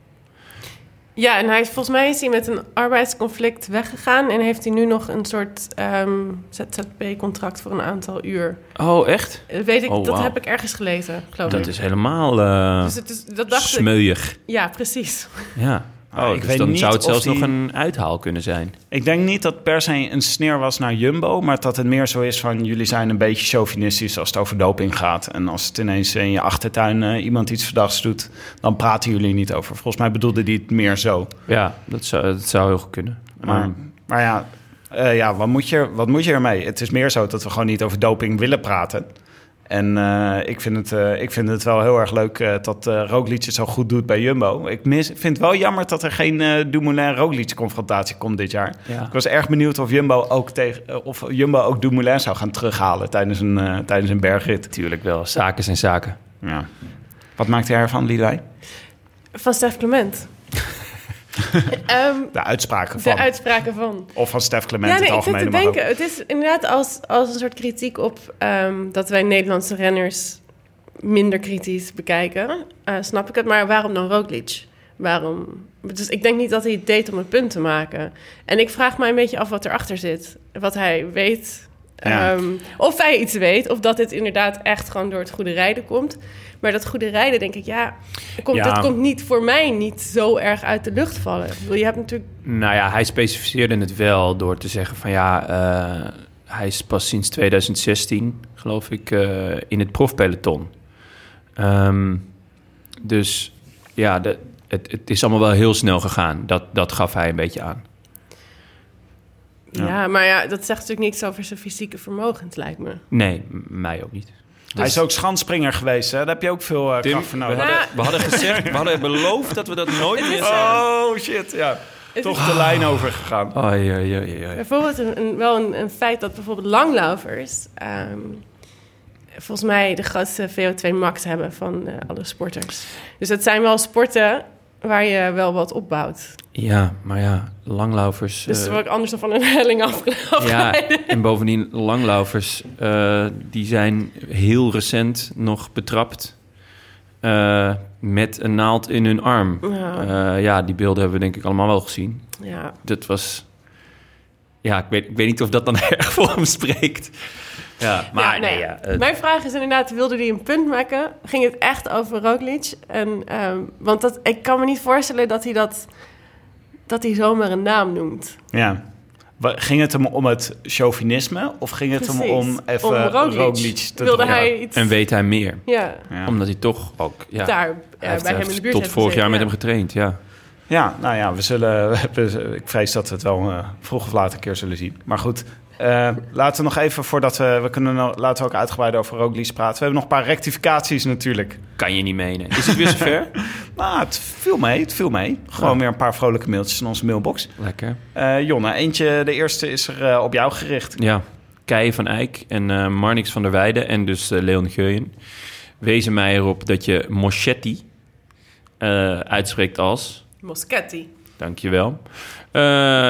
Ja, en hij, volgens mij is hij met een arbeidsconflict weggegaan en heeft hij nu nog een soort um, ZZP-contract voor een aantal uur. Oh, echt? Dat weet ik, oh, dat wow. heb ik ergens gelezen, geloof dat ik. is helemaal uh, dus het is, dat dacht smeuig. Ik, ja, precies. Ja. Oh, ik dus weet dan niet zou het zelfs die- nog een uithaal kunnen zijn. Ik denk niet dat per se een sneer was naar Jumbo, maar dat het meer zo is van jullie zijn een beetje chauvinistisch als het over doping gaat. En als het ineens in je achtertuin uh, iemand iets verdachts doet, dan praten jullie niet over. Volgens mij bedoelde die het meer zo. Ja, dat zou, dat zou heel goed kunnen. Maar, maar ja, uh, ja wat, moet je, wat moet je ermee? Het is meer zo dat we gewoon niet over doping willen praten. En uh, ik, vind het, uh, ik vind het wel heel erg leuk uh, dat uh, Roglic het zo goed doet bij Jumbo. Ik mis, vind het wel jammer dat er geen uh, Dumoulin-Roglic-confrontatie komt dit jaar. Ja. Ik was erg benieuwd of Jumbo ook, tegen, uh, of Jumbo ook Dumoulin zou gaan terughalen tijdens een, uh, tijdens een bergrit. Natuurlijk wel, zaken zijn zaken. Ja. Wat maakt hij ervan, Liedewij? Van Stef Clement. Um, de uitspraken van. De uitspraken van. Of van Stef Clement, ja, nee, het algemene ik zit te denken, het is inderdaad als, als een soort kritiek op um, dat wij Nederlandse renners minder kritisch bekijken. Uh, snap ik het, maar waarom dan Roglic? Waarom? Dus ik denk niet dat hij het deed om een punt te maken. En ik vraag mij een beetje af wat erachter zit. Wat hij weet. Ja. Um, of hij iets weet, of dat dit inderdaad echt gewoon door het goede rijden komt. Maar dat goede rijden, denk ik, ja, komt, Ja. dat komt niet voor mij niet zo erg uit de lucht vallen. Ik bedoel, Je hebt natuurlijk Nou ja, hij specificeerde het wel door te zeggen van ja, uh, hij is pas sinds 2016, geloof ik, uh, in het profpeloton. Um, dus ja, de, het, het, is allemaal wel heel snel gegaan. Dat, dat gaf hij een beetje aan. Ja. ja. maar ja, dat zegt natuurlijk niks over zijn fysieke vermogens, lijkt me. Nee, mij ook niet. Dus... Hij is ook schandspringer geweest, hè? Daar heb je ook veel uh, Tim, kracht voor nodig. We hadden, we hadden gezegd, we hadden beloofd dat we dat nooit meer zouden. Oh, shit, ja. Toch de lijn overgegaan. Oh, ja, ja, ja. Bijvoorbeeld een, een, wel een, een, feit dat bijvoorbeeld langlaufers... Um, volgens mij de grootste VO2 max hebben van uh, alle sporters. Dus het zijn wel sporten waar je wel wat opbouwt. Ja, maar ja, langlaufers... Dus uh, wat anders dan van een helling afgelopen. Ja, en bovendien langlaufers, uh, die zijn heel recent nog betrapt uh, met een naald in hun arm. Ja. Ja, die beelden hebben we denk ik allemaal wel gezien. Ja. Dat was... Ja, ik weet, ik weet niet of dat dan erg voor hem spreekt. Ja, maar ja, nee, nee, ja, uh, Mijn vraag is inderdaad, wilde hij een punt maken? Ging het echt over Roglic? En, um, want dat, ik kan me niet voorstellen dat hij dat... dat hij zomaar een naam noemt. Ja. Ging het hem om het chauvinisme of ging het Precies. hem om even om Roglic. Roglic te Wilde hij iets... En weet hij meer. Ja. Ja. Omdat hij toch ook... Ja, Daar heeft, bij hem in de buurt tot vorig jaar met hem getraind, ja. Ja, nou ja, we zullen, we- ik vrees dat we het wel uh, vroeg of laat een keer zullen zien. Maar goed, uh, laten we nog even, voordat we, we kunnen nog, laten we ook uitgebreid over Roglic praten. We hebben nog een paar rectificaties natuurlijk. Kan je niet menen. Is het weer zover? Nou, het viel mee, het viel mee. Gewoon Ja. weer een paar vrolijke mailtjes in onze mailbox. Lekker. Uh, Jonne, eentje, de eerste is er uh, op jou gericht. Ja, Keijen van Eyck en uh, Marnix van der Weijden en dus uh, Leon Geuyen wezen mij erop dat je Moschetti uh, uitspreekt als... Moschetti. Dankjewel. Uh,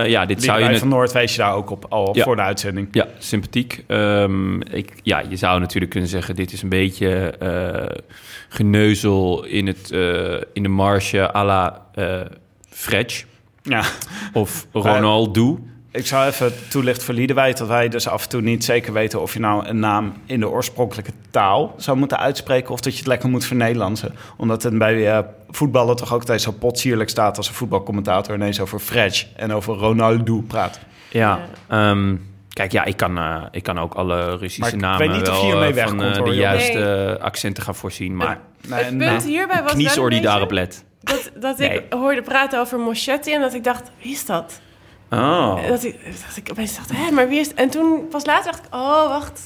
ja, dit zou je... Van Noord wees je daar ook op, al Ja. voor de uitzending. Ja, sympathiek. Ehm, ik, ja, je zou natuurlijk kunnen zeggen... dit is een beetje eh, geneuzel in, het, eh, in de marge à la Fretch Ja. of Ronaldo. Ik zou even toelichten voor Liedewij dat wij dus af en toe niet zeker weten of je nou een naam in de oorspronkelijke taal zou moeten uitspreken of dat je het lekker moet vernederlandsen. Omdat het bij eh, voetballen toch ook altijd zo potsierlijk staat als een voetbalcommentator ineens over Fretch en over Ronaldo praat. Ja, ehm, kijk, ja, ik kan, eh, ik kan ook alle Russische Maar ik namen weet niet of je hiermee eh, van hoor, de juiste accenten gaan voorzien. Maar Nee, het nee. punt hierbij was kniesoor wel een die daarop let. dat, dat Nee. ik hoorde praten over Moschetti en dat ik dacht, wie is dat? Oh, Dat ik, dat ik opeens dacht, hé, maar wie is? En toen pas later dacht ik, oh, wacht.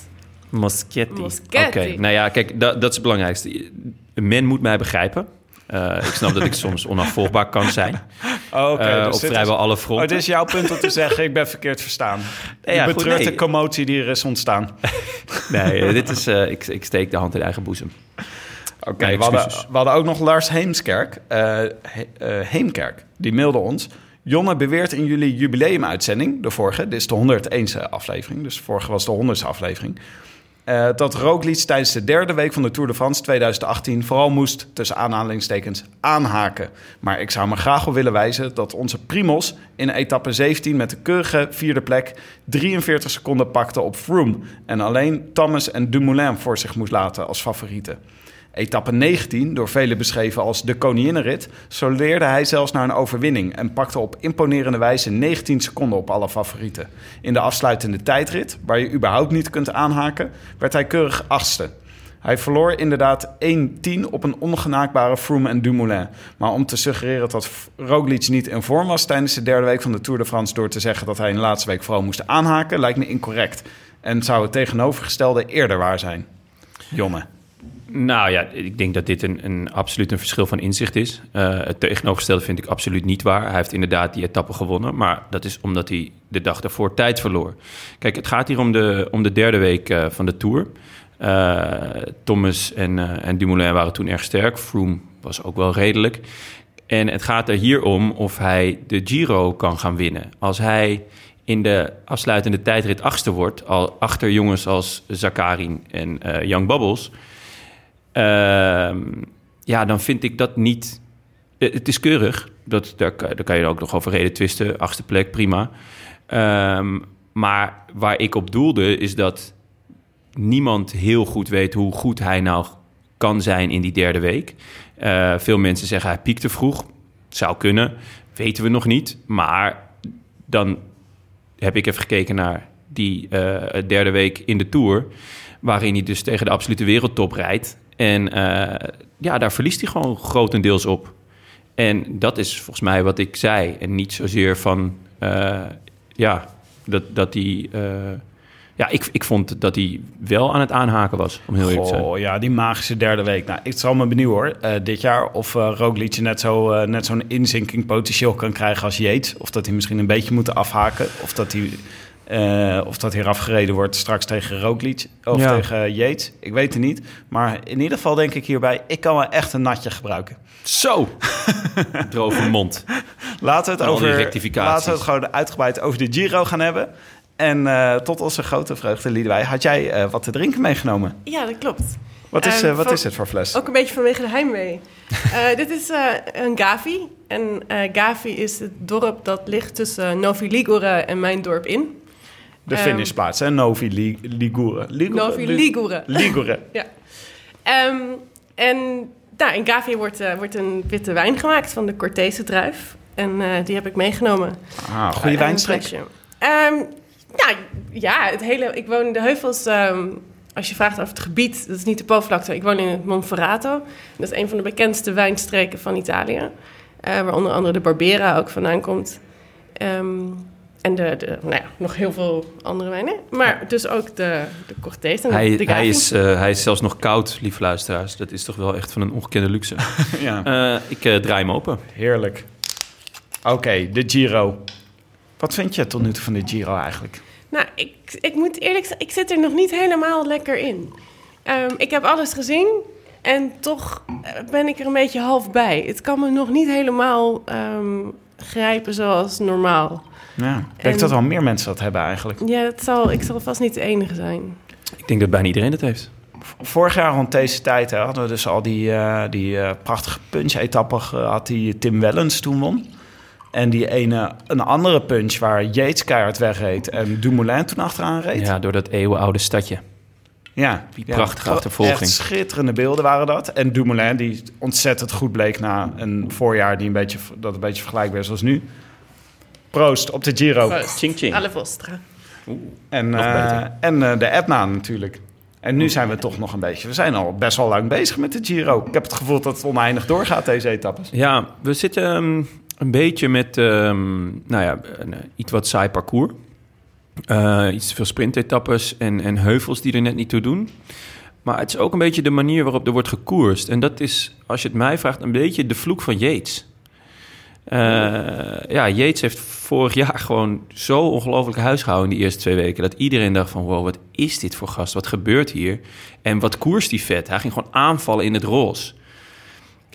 Moschetti. Moschetti. Oké, nou ja, kijk, dat, dat is het belangrijkste. Men moet mij begrijpen. Eh, ik snap dat ik soms onafvolgbaar kan zijn. Oh, oké, Eh, dus op vrijwel is- alle Oh, fronten. dit is jouw punt om te zeggen, ik ben verkeerd verstaan. Ja, betreurt nee. de commotie die er is ontstaan. Nee, eh, dit is, eh, ik, ik steek de hand in eigen boezem. Oké, Nee, we, hadden, excuses. we hadden ook nog Lars Heemskerk. eh, He- eh, Heemkerk, die mailde ons. Jonne beweert in jullie jubileumuitzending, de vorige, dit is de 101ste aflevering, dus de vorige was de 100ste aflevering, eh, dat Roglic tijdens de derde week van de Tour de France 2018 vooral moest, tussen aanhalingstekens, aanhaken. Maar ik zou me graag op willen wijzen dat onze Primos in etappe 17 met de keurige vierde plek 43 seconden pakte op Froome en alleen Thomas en Dumoulin voor zich moest laten als favorieten. Etappe 19, door velen beschreven als de koninginnenrit, soleerde hij zelfs naar een overwinning en pakte op imponerende wijze 19 seconden op alle favorieten. In de afsluitende tijdrit, waar je überhaupt niet kunt aanhaken, werd hij keurig achtste. Hij verloor inderdaad 1-10 op een ongenaakbare Froome en Dumoulin. Maar om te suggereren dat Roglic niet in vorm was tijdens de derde week van de Tour de France... door te zeggen dat hij in de laatste week vooral moest aanhaken, lijkt me incorrect. En zou het tegenovergestelde eerder waar zijn. Jonne. Nou ja, ik denk dat dit een, een absoluut een verschil van inzicht is. Eh, het tegenovergestelde vind ik absoluut niet waar. Hij heeft inderdaad die etappe gewonnen, maar dat is omdat hij de dag daarvoor tijd verloor. Kijk, het gaat hier om de, om de derde week eh, van de Tour. Eh, Thomas en, en Dumoulin waren toen erg sterk. Froome was ook wel redelijk. En het gaat er hier om of hij de Giro kan gaan winnen. Als hij in de afsluitende tijdrit achtste wordt, al achter jongens als Zakarin en Young Bubbles... Ehm, ja, dan vind ik dat niet. eh, Het is keurig. Dat, daar, daar kan je ook nog over reden twisten. Achtste plek, prima. Ehm, maar waar ik op doelde is dat niemand heel goed weet hoe goed hij nou kan zijn in die derde week. Eh, veel mensen zeggen hij piekte vroeg. Zou kunnen. Weten we nog niet. Maar dan heb ik even gekeken naar die eh, derde week in de Tour... waarin hij dus tegen de absolute wereldtop rijdt. En eh, ja, daar verliest hij gewoon grotendeels op. En dat is volgens mij wat ik zei. En niet zozeer van... eh, ja, dat, dat hij... eh, ja, ik, ik vond dat hij wel aan het aanhaken was, om heel eerlijk te zijn. Oh ja, die magische derde week. Nou, ik zal me benieuwen hoor, dit jaar of uh, Roglic net zo, eh, net zo'n inzinking potentieel kan krijgen als Yates. Of dat hij misschien een beetje moet afhaken. Of dat hij, eh, of dat hij afgereden wordt straks tegen Roglic of Ja. tegen Yates. Ik weet het niet. Maar in ieder geval denk ik hierbij, ik kan wel echt een natje gebruiken. Zo! Droge mond. Laten we het over laten we het gewoon uitgebreid over de Giro gaan hebben. En eh, tot onze grote vreugde, Liedewij, had jij eh, wat te drinken meegenomen? Ja, dat klopt. Wat is, eh, wat van- is het voor fles? Ook een beetje vanwege de heimwee. Eh, dit is eh, een Gavi. En eh, Gavi is het dorp dat ligt tussen Novi Ligure en mijn dorp in. De Ehm, finishplaats, hè? Novi Li- Ligure. Ligure? Novi Li- Ligure. Ligure. Ja. Ehm, en nou, in Gavi wordt, eh, wordt een witte wijn gemaakt van de Cortese druif. En eh, die heb ik meegenomen. Ah, goede Eh, wijnstreek. Ehm, ja, ja, het hele, ik woon in de heuvels. als je vraagt over het gebied, dat is niet de Po-vlakte. Ik woon in het Monferrato. Dat is een van de bekendste wijnstreken van Italië. eh, waar onder andere de Barbera ook vandaan komt. Ehm, en de, de, nou ja, nog heel veel andere wijnen. Maar dus ook de, de Cortese en de, Hij, de hij, is, eh, hij is zelfs nog koud, lieve luisteraars. Dat is toch wel echt van een ongekende luxe. Ja, Eh, ik eh, draai hem open. heerlijk. Oké, de Giro. Wat vind je tot nu toe van de Giro eigenlijk? Nou, ik, ik moet eerlijk zeggen, ik zit er nog niet helemaal lekker in. Ehm, ik heb alles gezien en toch ben ik er een beetje half bij. Het kan me nog niet helemaal ehm, grijpen zoals normaal. Ja, ik denk En- dat wel meer mensen dat hebben eigenlijk. Ja, het zal, ik zal vast niet de enige zijn. Ik denk dat bijna iedereen dat heeft. Vorig jaar rond deze tijd hè, hadden we dus al die, eh, die eh, prachtige punch-etappe gehad die Tim Wellens toen won. En die ene, een andere punch waar Yates keihard wegreed en Dumoulin toen achteraan reed. Ja, door dat eeuwenoude stadje. Ja, Die prachtige achtervolging. Echt schitterende beelden waren dat. En Dumoulin, die ontzettend goed bleek na een voorjaar die een beetje, dat een beetje vergelijkbaar is als nu. Proost op de Giro. Proost. Ching ching. Alle Vostra. En, eh, en eh, de Etna natuurlijk. En nu zijn we toch nog een beetje... We zijn al best wel lang bezig met de Giro. Ik heb het gevoel dat het oneindig doorgaat, deze etappes. Ja, we zitten ehm, een beetje met ehm, nou ja, een eh, iets wat saai parcours. Eh, iets te veel sprintetappes en, en heuvels die er net niet toe doen. Maar het is ook een beetje de manier waarop er wordt gekoerst. En dat is, als je het mij vraagt, een beetje de vloek van Yates. Eh, ja, Yates heeft vorig jaar gewoon zo ongelooflijk huisgehouden in die eerste twee weken... dat iedereen dacht van, wow, wat is dit voor gast? Wat gebeurt hier? En wat koerst die vet? Hij ging gewoon aanvallen in het roze.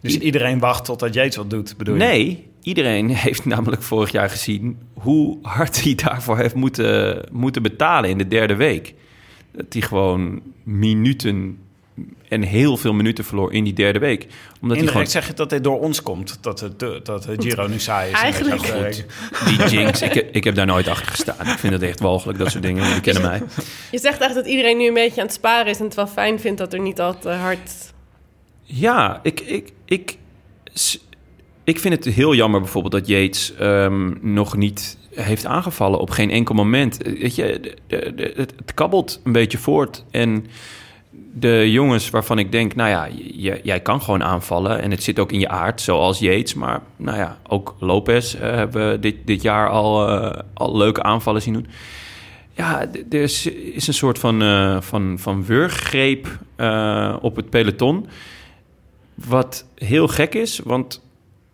Dus iedereen wacht totdat Yates wat doet, bedoel je? Nee, iedereen heeft namelijk vorig jaar gezien hoe hard hij daarvoor heeft moeten, moeten betalen in de derde week. Dat hij gewoon minuten en heel veel minuten verloor in die derde week. Omdat hij Indirect gewoon zeg je dat dit door ons komt, dat het, dat het Giro nu saai is. en Eigenlijk je afgewerkt- die jinx, ik, ik heb daar nooit achter gestaan. Ik vind het echt walgelijk, dat soort dingen. Jullie kennen mij. Je zegt echt dat iedereen nu een beetje aan het sparen is... en het wel fijn vindt dat er niet al te hard... Ja, ik, ik, ik, ik vind het heel jammer bijvoorbeeld dat Yates ehm, nog niet heeft aangevallen op geen enkel moment. Eh, Weet je, het, het kabbelt een beetje voort. En de jongens waarvan ik denk, nou ja, jij kan gewoon aanvallen. En het zit ook in je aard, zoals Yates. Maar nou ja, ook Lopez eh, hebben we dit, dit jaar al, eh, al leuke aanvallen zien doen. Ja, er is, een soort van, eh van, van wurggreep op het peloton. Wat heel gek is, want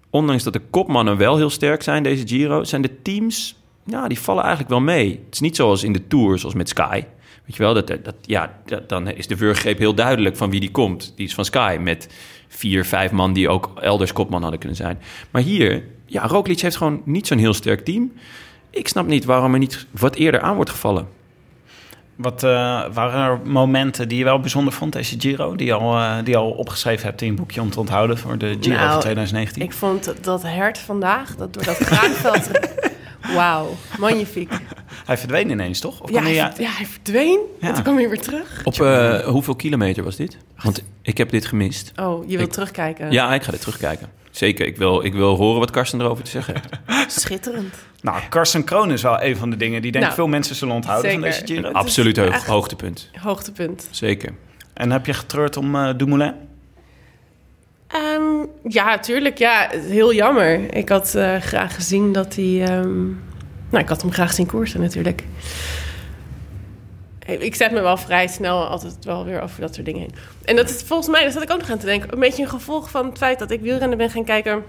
ondanks dat de kopmannen wel heel sterk zijn, deze Giro, zijn de teams, ja, die vallen eigenlijk wel mee. Het is niet zoals in de Tour, zoals met Sky. Weet je wel, dat, dat, ja, dat, dan is de wurggreep heel duidelijk van wie die komt. Die is van Sky, met vier, vijf man die ook elders kopman hadden kunnen zijn. Maar hier, ja, Roglic heeft gewoon niet zo'n heel sterk team. Ik snap niet waarom er niet wat eerder aan wordt gevallen. Wat eh, waren er momenten die je wel bijzonder vond, deze Giro? Die je al, eh, die je al opgeschreven hebt in je boekje om te onthouden voor de Giro Nou, van 2019? Ik vond dat hert vandaag, dat door dat graanveld... Wauw, magnifiek. Hij verdween ineens, toch? Of Ja, hij, ver- ja, hij verdween Ja. en toen kwam hij weer terug. Op eh, hoeveel kilometer was dit? Want ik heb dit gemist. Oh, je wilt Ik- terugkijken. Ja, ik ga dit terugkijken. Zeker, ik wil, ik wil horen wat Karsten erover te zeggen heeft. Schitterend. Nou, Carsten Kroon is wel een van de dingen die denk ik Nou, veel mensen zullen onthouden van deze Giro. Absoluut hoogtepunt. Hoogtepunt. Zeker. En heb je getreurd om eh Dumoulin? Ehm, ja, tuurlijk. Ja, heel jammer. Ik had eh, graag gezien dat hij... ehm, nou, ik had hem graag zien koersen natuurlijk. Ik zet me wel vrij snel altijd wel weer over dat soort dingen heen. En dat is volgens mij, daar zat ik ook nog aan te denken... een beetje een gevolg van het feit dat ik wielrennen ben gaan kijken...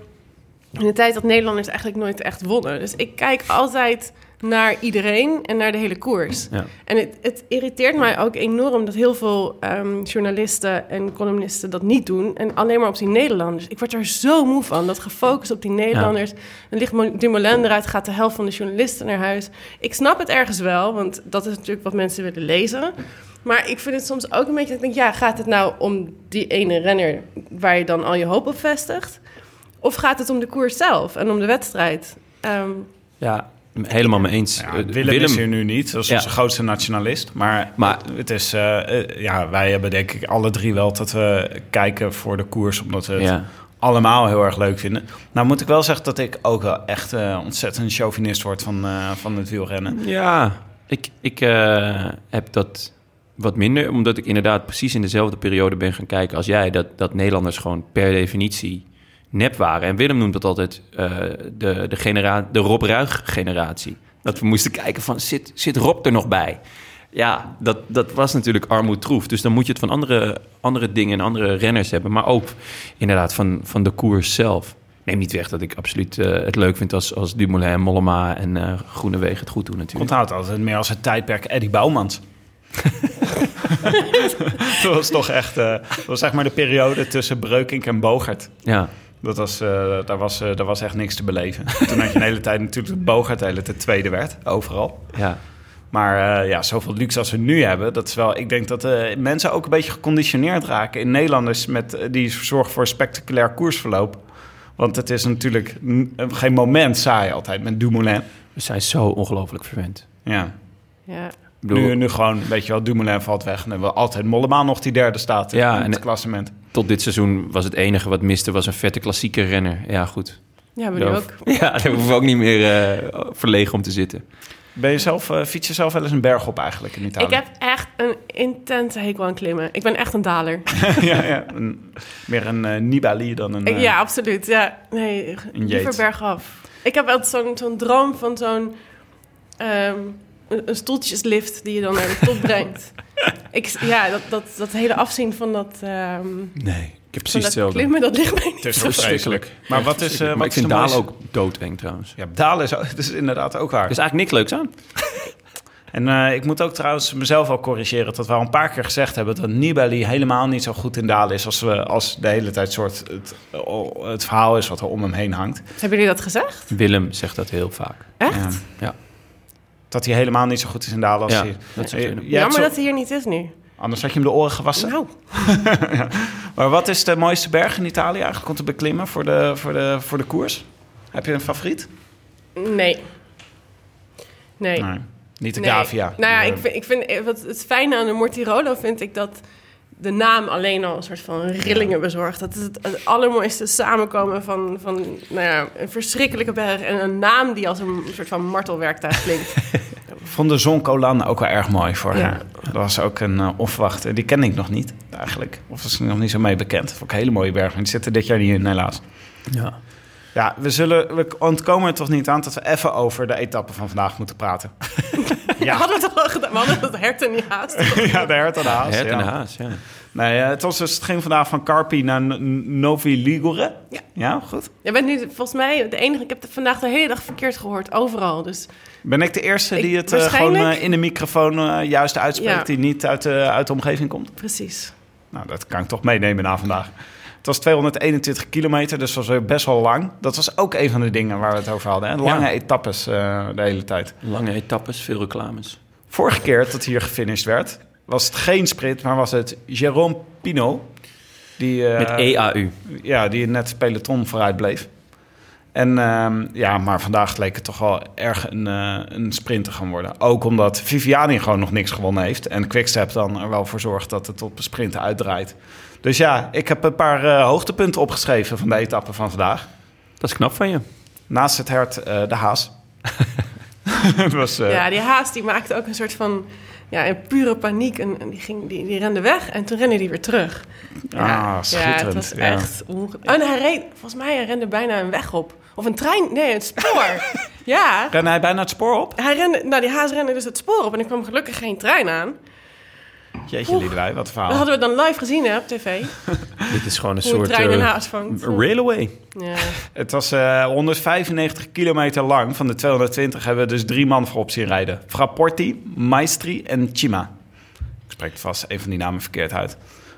in de tijd dat Nederlanders eigenlijk nooit echt wonnen. Dus ik kijk altijd naar iedereen en naar de hele koers. Ja. En het, het irriteert mij ook enorm dat heel veel ehm, journalisten en columnisten dat niet doen. En alleen maar op die Nederlanders. Ik word er zo moe van, dat gefocust op die Nederlanders. Dan ligt Mo- Dumoulin eruit, gaat de helft van de journalisten naar huis. Ik snap het ergens wel, want dat is natuurlijk wat mensen willen lezen. Maar ik vind het soms ook een beetje dat ik denk... ja, gaat het nou om die ene renner waar je dan al je hoop op vestigt? Of gaat het om de koers zelf en om de wedstrijd? Ehm, Ja, helemaal mee eens. Ja, Eh, Willem, is hier nu niet, dat is Ja. onze grootste nationalist. Maar, Maar- het is, eh, eh, ja, wij hebben denk ik alle drie wel dat we kijken voor de koers, omdat we het allemaal heel erg leuk vinden. Nou moet ik wel zeggen dat ik ook wel echt ontzettend chauvinist word van, eh, van het wielrennen. Ja, ik, ik heb dat wat minder, omdat ik inderdaad precies in dezelfde periode ben gaan kijken als jij, dat, dat Nederlanders gewoon per definitie nep waren. En Willem noemt dat altijd eh, de, de, genera de Rob Ruig-generatie. Dat we moesten kijken van, zit, zit Rob er nog bij? Ja, dat, dat was natuurlijk armoedtroef. Dus dan moet je het van andere, andere dingen en andere renners hebben. Maar ook inderdaad van, van de koers zelf. Neem niet weg dat ik absoluut eh, het leuk vind als, als Dumoulin en Mollema en eh Groenewegen het goed doen natuurlijk. onthoud altijd meer als het tijdperk Eddie Bouwmans. dat was toch echt, dat was zeg maar de periode tussen Breukink en Bogert. Ja, Dat was, eh, daar, was, eh, daar was echt niks te beleven. Toen had je een hele tijd natuurlijk dat Bogert de hele tijd tweede werd, overal. ja. Maar eh, ja, zoveel luxe als we nu hebben, dat is wel... Ik denk dat eh, mensen ook een beetje geconditioneerd raken in Nederlanders... Met, die zorgen voor een spectaculair koersverloop. Want het is natuurlijk geen moment saai altijd met Dumoulin. We zijn zo ongelooflijk verwend. Ja. ja. Bedoel, Nu, nu gewoon, weet je wel, Dumoulin valt weg. En dan hebben we altijd Mollema nog die derde staat in het en- klassement. Tot dit seizoen was het enige wat miste, was een vette klassieke renner. Ja, goed. Ja, Daar ook. Ja, daar hoeven we ook niet meer eh, verlegen om te zitten. Ben je zelf, eh, fiets je zelf wel eens een berg op eigenlijk in Italië? Ik heb echt een intense hekel aan klimmen. Ik ben echt een daler. ja, ja, een, meer een eh, Nibali dan een... Ja, absoluut. Ja, nee, Een liever bergaf. Ik heb altijd zo'n zo'n droom van zo'n... ehm, een, een stoeltjeslift die je dan naar de top brengt. Ik, ja, dat, dat, dat hele afzien van dat, ehm Nee, ik heb precies dat hetzelfde. klimmen, dat ligt mij niet. Het is zo. verschrikkelijk. Maar wat is, eh, maar wat ik is vind dalen ook doodeng trouwens. Ja, dalen is, dat is inderdaad ook waar. Er is eigenlijk niks leuks aan. En eh, ik moet ook trouwens mezelf al corrigeren dat we al een paar keer gezegd hebben dat Nibali helemaal niet zo goed in dalen is als, we, als de hele tijd soort het, het verhaal is wat er om hem heen hangt. Hebben jullie dat gezegd? Willem zegt dat heel vaak. Echt? Ja. Ja. Dat hij helemaal niet zo goed is in dalen als Ja, hij... dat zegt Eh, Jammer zo- dat hij hier niet is nu. Anders had je hem de oren gewassen. Nou, Maar wat is de mooiste berg in Italië eigenlijk om te beklimmen voor de, voor de, voor de koers? Heb je een favoriet? nee. Nee. Nee, niet de Nee. Gavia. Nou ja, ik vind, ik vind wat het fijne aan de Mortirolo vind ik dat de naam alleen al een soort van rillingen bezorgt. Dat is het, het allermooiste samenkomen van, van nou ja, een verschrikkelijke berg en een naam die als een soort van martelwerktuig klinkt. Ik vond de Zoncolan ook wel erg mooi voor Ja. haar. Dat was ook een uh, onverwachte. Die ken ik nog niet, eigenlijk. Of was ik nog niet zo mee bekend. Vond ik een hele mooie berg. Maar die zitten dit jaar niet in, helaas. Ja. Ja, we, zullen, we ontkomen er toch niet aan dat we even over de etappe van vandaag moeten praten. ja. Hadden we het al gedaan? We hadden het hert en niet haast. ja, de hert en de haas. Hert en ja. de haas, ja. Nee, eh, het, was dus, het ging vandaag van Carpi naar Novi Ligure. Ja. Ja, goed. Je bent nu volgens mij de enige. Ik heb het vandaag de hele dag verkeerd gehoord, overal. Dus Ben ik de eerste Ik- die het eh, gewoon eh, in de microfoon juist uitspreekt... Ja. die niet uit de, uit de omgeving komt? precies. Nou, dat kan ik toch meenemen na vandaag. Het was 221 kilometer, dus dat was best wel lang. Dat was ook een van de dingen waar we het over hadden. Hè? Lange Ja. etappes eh, de hele tijd. Lange etappes, veel reclames. Vorige keer dat hier gefinished werd, was het geen sprint, maar was het Jérôme Pino. Die, eh, Met EAU. Ja, die net peloton vooruit bleef. En ehm, ja, maar vandaag leek het toch wel erg een, eh, een sprint te gaan worden. Ook omdat Viviani gewoon nog niks gewonnen heeft. En Quickstep dan er wel voor zorgt dat het op een sprint uitdraait. Dus ja, ik heb een paar eh, hoogtepunten opgeschreven van de etappe van vandaag. Dat is knap van je. Naast het hert eh, de haas. Het was, eh, Ja, die haast die maakte ook een soort van... Ja, in pure paniek. En, en die, ging, die, die rende weg en toen rende die weer terug. Ah, ja, schitterend. het was Ja. echt onge... Oh, en hij reed... Volgens mij hij rende bijna een weg op. Of een trein... Nee, een spoor. ja. Ren hij bijna het spoor op? Hij rende... Nou, die haas rende dus het spoor op. En er kwam gelukkig geen trein aan. Jeetje, Liederij, wat een Dat verhaal. hadden we dan live gezien, hè, op tv. Dit is gewoon een soort trein eh, vangt. railway. Ja. Het was eh, 195 kilometer lang. Van de 220 hebben we dus drie man voorop zien rijden. Frapporti, Maestri en Chima. Ik spreek vast een van die namen verkeerd uit.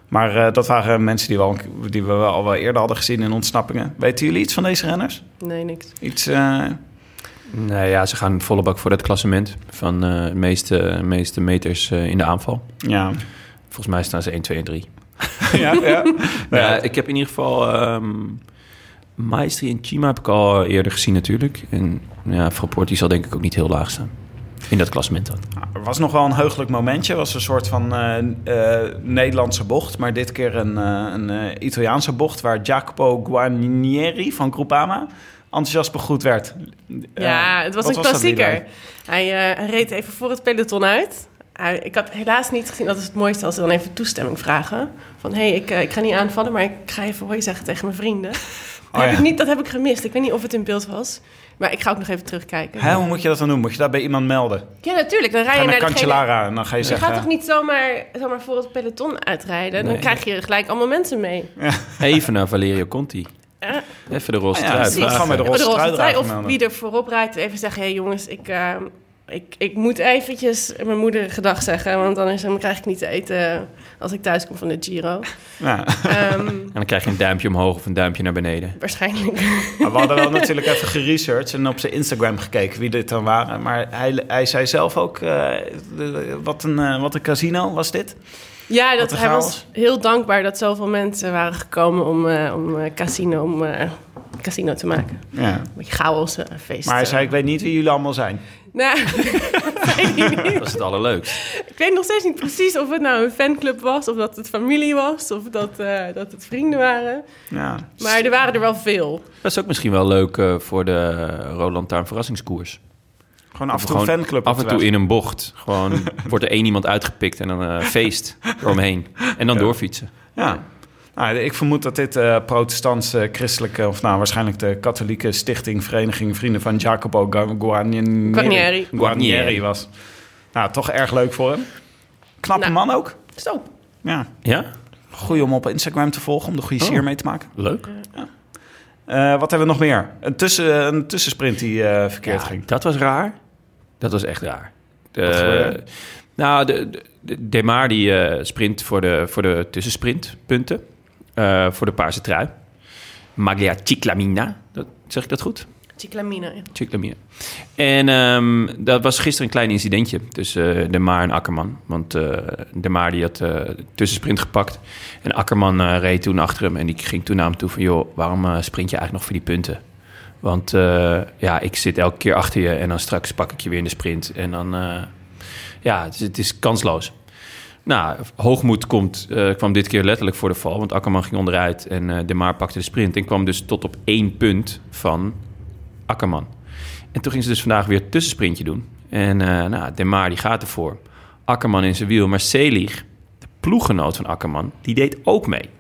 Maar eh, dat waren mensen die we, al, die we wel al wel eerder hadden gezien in ontsnappingen. Weten jullie iets van deze renners? Nee, niks. Iets... eh, Nee, ja, ze gaan volle bak voor het klassement van eh, de meeste, meeste meters eh, in de aanval. ja. Volgens mij staan ze 1, 2 en 3. ja, ja. Nou ik heb in ieder geval... ehm Maestri en Chima heb ik al eerder gezien natuurlijk. En ja, Frapport die zal denk ik ook niet heel laag staan. In dat klassement dan. Er was nog wel een heugelijk momentje. Het was een soort van eh, eh, Nederlandse bocht. Maar dit keer een, eh, een eh, Italiaanse bocht... waar Jacopo Guarnieri van Groupama enthousiast begroet werd. Ja, Eh, het was wat een klassieker. Hij, eh, hij reed even voor het peloton uit. Hij- ik had helaas niet gezien, dat is het mooiste als ze dan even toestemming vragen. Van hé, hey, ik, eh, ik ga niet aanvallen, maar ik ga even hoi zeggen tegen mijn vrienden. Dat, Oh, heb ja. ik niet, dat heb ik gemist. Ik weet niet of het in beeld was. Maar ik ga ook nog even terugkijken. Hè, hoe moet je dat dan doen? Moet je dat bij iemand melden? Ja, natuurlijk. Dan rij Ga je naar naar. Cancellara en dan ga je Je zeggen... gaat toch niet zomaar, zomaar voor het peloton uitrijden? Dan krijg je gelijk allemaal mensen mee. Even naar Valerio Conti. Ja. Even de roze Ah ja, trui. Gaan we de Of roze de roze trui trui, dragen Of wie er voorop rijdt, even zeggen... hé hey, jongens, ik, eh, ik, ik moet eventjes mijn moeder gedag zeggen... want anders dan krijg ik niet te eten als ik thuis kom van de Giro. Ja. Ehm, En dan krijg je een duimpje omhoog of een duimpje naar beneden. waarschijnlijk. Maar we hadden wel natuurlijk even geresearched en op zijn Instagram gekeken wie dit dan waren. Maar hij, hij zei zelf ook, eh, wat, een, eh, wat een casino was dit. Ja, dat, hij was heel dankbaar dat zoveel mensen waren gekomen om, eh, om eh, casino, om, eh, casino te maken. Ja. Een beetje chaos, een feest. Maar hij zei, ik weet niet wie jullie allemaal zijn. Nou, weet ik niet. Dat is het allerleukst. Ik weet nog steeds niet precies of het nou een fanclub was, of dat het familie was, of dat, eh, dat het vrienden waren. Ja. Maar er waren er wel veel. Dat is ook misschien wel leuk eh, voor de Roland Taarn verrassingskoers. Gewoon af en toe fanclub Af en toe in een bocht. Gewoon wordt er één iemand uitgepikt en dan eh, feest eromheen. En dan doorfietsen. Ja. Nou, ik vermoed dat dit eh protestantse, christelijke... of nou waarschijnlijk de katholieke stichting... Vereniging Vrienden van Jacopo Gu- Guarnieri, Guarnieri. Guarnieri was. Nou, toch erg leuk voor hem. Knappe Nou. man ook. Zo. Ja, Ja? goeie om op Instagram te volgen, om de goede Oh. sier mee te maken. Leuk. Eh, wat hebben we nog meer? Een, tussen, een tussensprint die eh, verkeerd Ja, ging. dat was raar. Dat was echt raar. De, nou, de, de, de Demar die eh, sprint voor de, voor de tussensprintpunten. eh, voor de paarse trui. Maglia Ciclamina. Dat, zeg ik dat goed? Chiclamine. ja. Ciclamina. En ehm, dat was gisteren een klein incidentje tussen eh, De Maar en Akkerman. Want eh De Maar die had eh, de tussensprint gepakt. En Akkerman reed toen achter hem. En die ging toen naar hem toe van... joh, waarom sprint je eigenlijk nog voor die punten? Want eh, ja, ik zit elke keer achter je... en dan straks pak ik je weer in de sprint. En dan... eh, ja, het is, het is kansloos. Nou, hoogmoed komt, eh, kwam dit keer letterlijk voor de val. Want Akkerman ging onderuit en De Maar pakte de sprint. En kwam dus tot op één punt van Akkerman. En toen ging ze dus vandaag weer tussensprintje doen. En nou, De Maar die gaat ervoor. Akkerman in zijn wiel. Maar Selig, de ploeggenoot van Akkerman, die deed ook mee.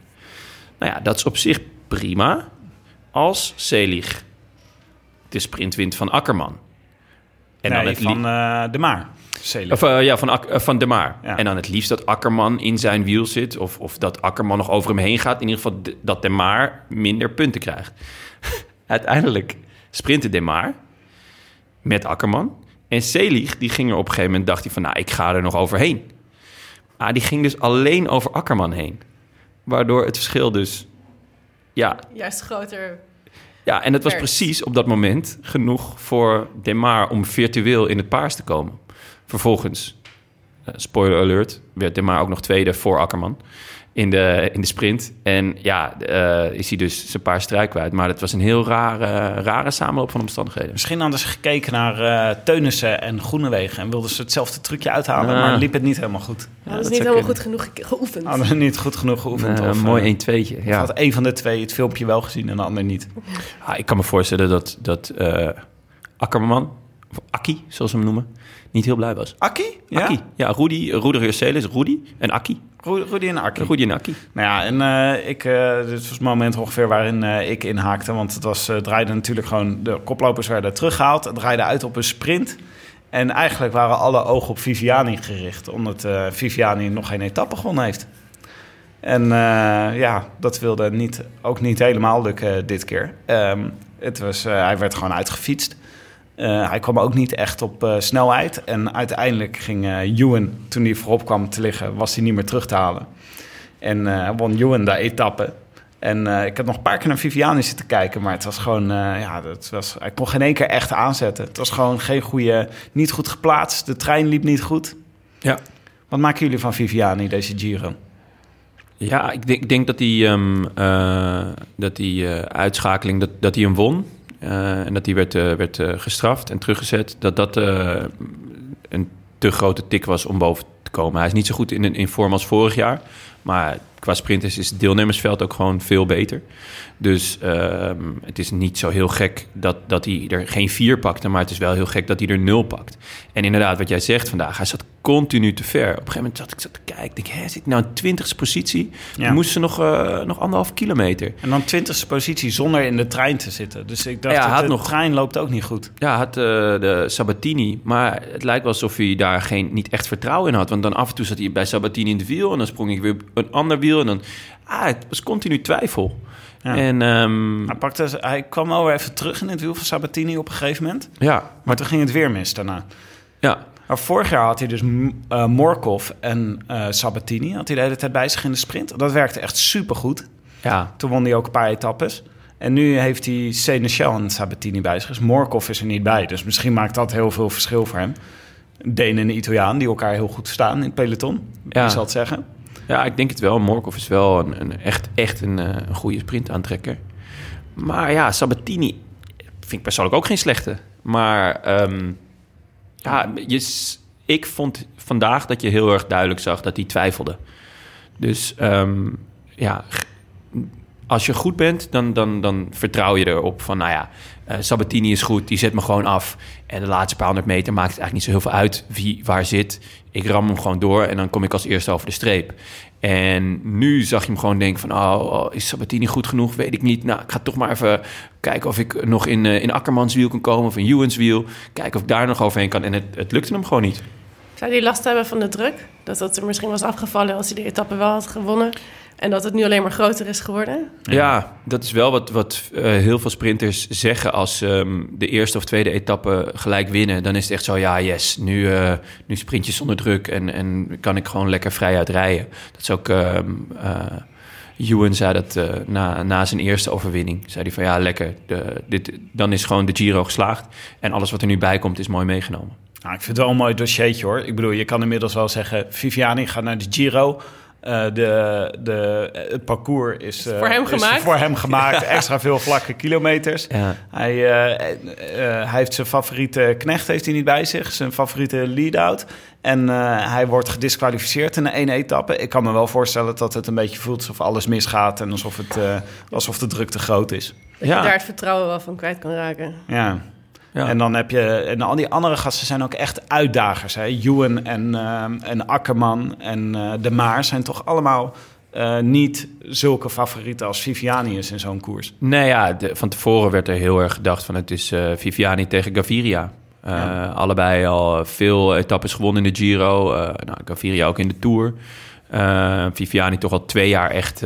Nou ja, dat is op zich prima. Als Selig de sprint wint van Akkerman. En nee, dan het van eh, de Maar. Of, eh, ja, van, Ak- eh, van De Maar. Ja. En dan het liefst dat Akkerman in zijn wiel zit. Of, of dat Akkerman nog over hem heen gaat. In ieder geval dat De Maar minder punten krijgt. Uiteindelijk sprintte De Maar met Akkerman. En Selig, die ging er op een gegeven moment... dacht hij van, nou, ik ga er nog overheen. Maar die ging dus alleen over Akkerman heen. Waardoor het verschil dus... Ja, Juist groter. Ja, en het was precies op dat moment genoeg voor Demar om virtueel in het paars te komen. Vervolgens, eh, spoiler alert, werd Demar ook nog tweede voor Akkerman in de, in de sprint. En ja, eh, is hij dus zijn paar struik kwijt. Maar het was een heel rare, rare samenloop van omstandigheden. Misschien hadden ze gekeken naar eh Teunissen en Groenewegen... en wilden ze hetzelfde trucje uithalen, maar liep het niet helemaal goed. Ja, dat is niet helemaal kunnen. goed genoeg ge- geoefend. Hadden niet goed genoeg geoefend. Eh, of, mooi eh, 1 2 of ja. had een van de twee het filmpje wel gezien en de ander niet. Ah, ik kan me voorstellen dat, dat eh, Akkerman, of Akki, zoals ze hem noemen, niet heel blij was. Akkie? Ja? Akki, ja, Rudy, Rudy Reuselis, Rudy en Akki. Ru- Rudy en Akkie. Rudy en Akki. Nou ja, en eh, ik, eh, dit was het moment ongeveer waarin eh, ik inhaakte. Want het was, draaide natuurlijk gewoon... De koplopers werden teruggehaald. Het draaide uit op een sprint. En eigenlijk waren alle ogen op Viviani gericht. Omdat Viviani nog geen etappe gewonnen heeft. En ja, dat wilde niet, ook niet helemaal lukken dit keer. Ehm, het was, hij werd gewoon uitgefietst. Eh, hij kwam ook niet echt op eh, snelheid. En uiteindelijk ging eh Ewan, toen hij voorop kwam te liggen, was hij niet meer terug te halen. En won Ewan de etappe. En ik heb nog een paar keer naar Viviani zitten kijken, maar het was gewoon, ja, het was, hij kon geen één keer echt aanzetten. Het was gewoon geen goede, niet goed geplaatst. De trein liep niet goed. Ja. Wat maken jullie van Viviani, deze Giro? Ja, ik denk, ik denk dat die, ehm, eh, dat die uitschakeling, dat, dat hij hem won. Eh, en dat hij werd, eh, werd eh, gestraft en teruggezet. Dat dat een te grote tik was om boven te komen. Hij is niet zo goed in, in vorm als vorig jaar. Maar qua sprinters is het deelnemersveld ook gewoon veel beter. Dus ehm, het is niet zo heel gek dat, dat hij er geen vier pakte. Maar het is wel heel gek dat hij er nul pakt. En inderdaad, wat jij zegt vandaag, hij zat continu te ver. Op een gegeven moment zat ik zat te kijken. Denk, hè, zit ik nou in twintigste positie? Ja. Dan moesten ze nog, eh, nog anderhalf kilometer. En dan twintigste positie zonder in de trein te zitten. Dus ik dacht, Ja, had de nog- trein loopt ook niet goed. Ja, had eh, de Sabatini. Maar het lijkt wel alsof hij daar geen, niet echt vertrouwen in had. Want dan af en toe zat hij bij Sabatini in het wiel. En dan sprong ik weer op een ander wiel. En dan... Ah, het was continu twijfel. Ja. En ehm, Hij, pakte, hij kwam wel weer even terug in het wiel van Sabatini op een gegeven moment. ja, Maar toen ging het weer mis daarna. ja, Maar vorig jaar had hij dus Morkov en eh, Sabatini. Had hij de hele tijd bij zich in de sprint. Dat werkte echt supergoed. ja. Toen won hij ook een paar etappes. En nu heeft hij Seneschal en Sabatini bij zich. Dus Morkov is er niet bij. Dus misschien maakt dat heel veel verschil voor hem. Een Deen en Italiaan die elkaar heel goed staan in het peloton. Ja. Wie zal het zeggen? Ja, ik denk het wel. Morkov is wel een, een echt, echt een, eh, een goede sprintaantrekker. Maar ja, Sabatini vind ik persoonlijk ook geen slechte. Maar ehm, ja, je, ik vond vandaag dat je heel erg duidelijk zag dat hij twijfelde. Dus ehm, ja, als je goed bent, dan, dan, dan vertrouw je erop van, nou ja, eh, Sabatini is goed, die zet me gewoon af. En de laatste paar honderd meter maakt het eigenlijk niet zo heel veel uit wie waar zit. Ik ram hem gewoon door en dan kom ik als eerste over de streep. En nu zag je hem gewoon denken van, oh, oh, is Sabatini goed genoeg? Weet ik niet. Nou, ik ga toch maar even kijken of ik nog in, eh, in Akkermans wiel kan komen of in Ewan's wiel. Kijken of ik daar nog overheen kan. En het, het lukte hem gewoon niet. Zou hij last hebben van de druk? Dat dat er misschien was afgevallen als hij de etappe wel had gewonnen. En dat het nu alleen maar groter is geworden? Ja, dat is wel wat, wat eh, heel veel sprinters zeggen als ze ehm, de eerste of tweede etappe gelijk winnen. Dan is het echt zo, ja, yes, nu, eh, nu sprint je zonder druk en, en kan ik gewoon lekker vrij uitrijden. Dat is ook, eh, Ewan zei dat na, na zijn eerste overwinning. Zei hij van, ja, lekker, de, dit, dan is gewoon de Giro geslaagd. En alles wat er nu bij komt is mooi meegenomen. Nou, ik vind het wel een mooi dossiertje hoor. Ik bedoel, je kan inmiddels wel zeggen... Viviani gaat naar de Giro. Eh, de, de, het parcours is, eh, voor hem is gemaakt. voor hem gemaakt. Extra veel vlakke kilometers. Ja. Hij, eh, eh, hij heeft zijn favoriete knecht heeft hij niet bij zich. Zijn favoriete lead-out. En eh, hij wordt gedisqualificeerd in de ene etappe. Ik kan me wel voorstellen dat het een beetje voelt alsof alles misgaat... en alsof, het, eh, alsof de druk te groot is. Dat je daar het vertrouwen wel van kwijt kan raken. Ja. Ja. En dan heb je... En al die andere gasten zijn ook echt uitdagers. Hè? Ewan en, ehm, en Akkerman en eh, De Maar zijn toch allemaal... eh, niet zulke favorieten als Viviani is in zo'n koers. Nee, ja, de- van tevoren werd er heel erg gedacht van het is Viviani tegen Gaviria. Ja. Allebei al veel etappes gewonnen in de Giro. Nou, Gaviria ook in de Tour. Viviani toch al twee jaar echt,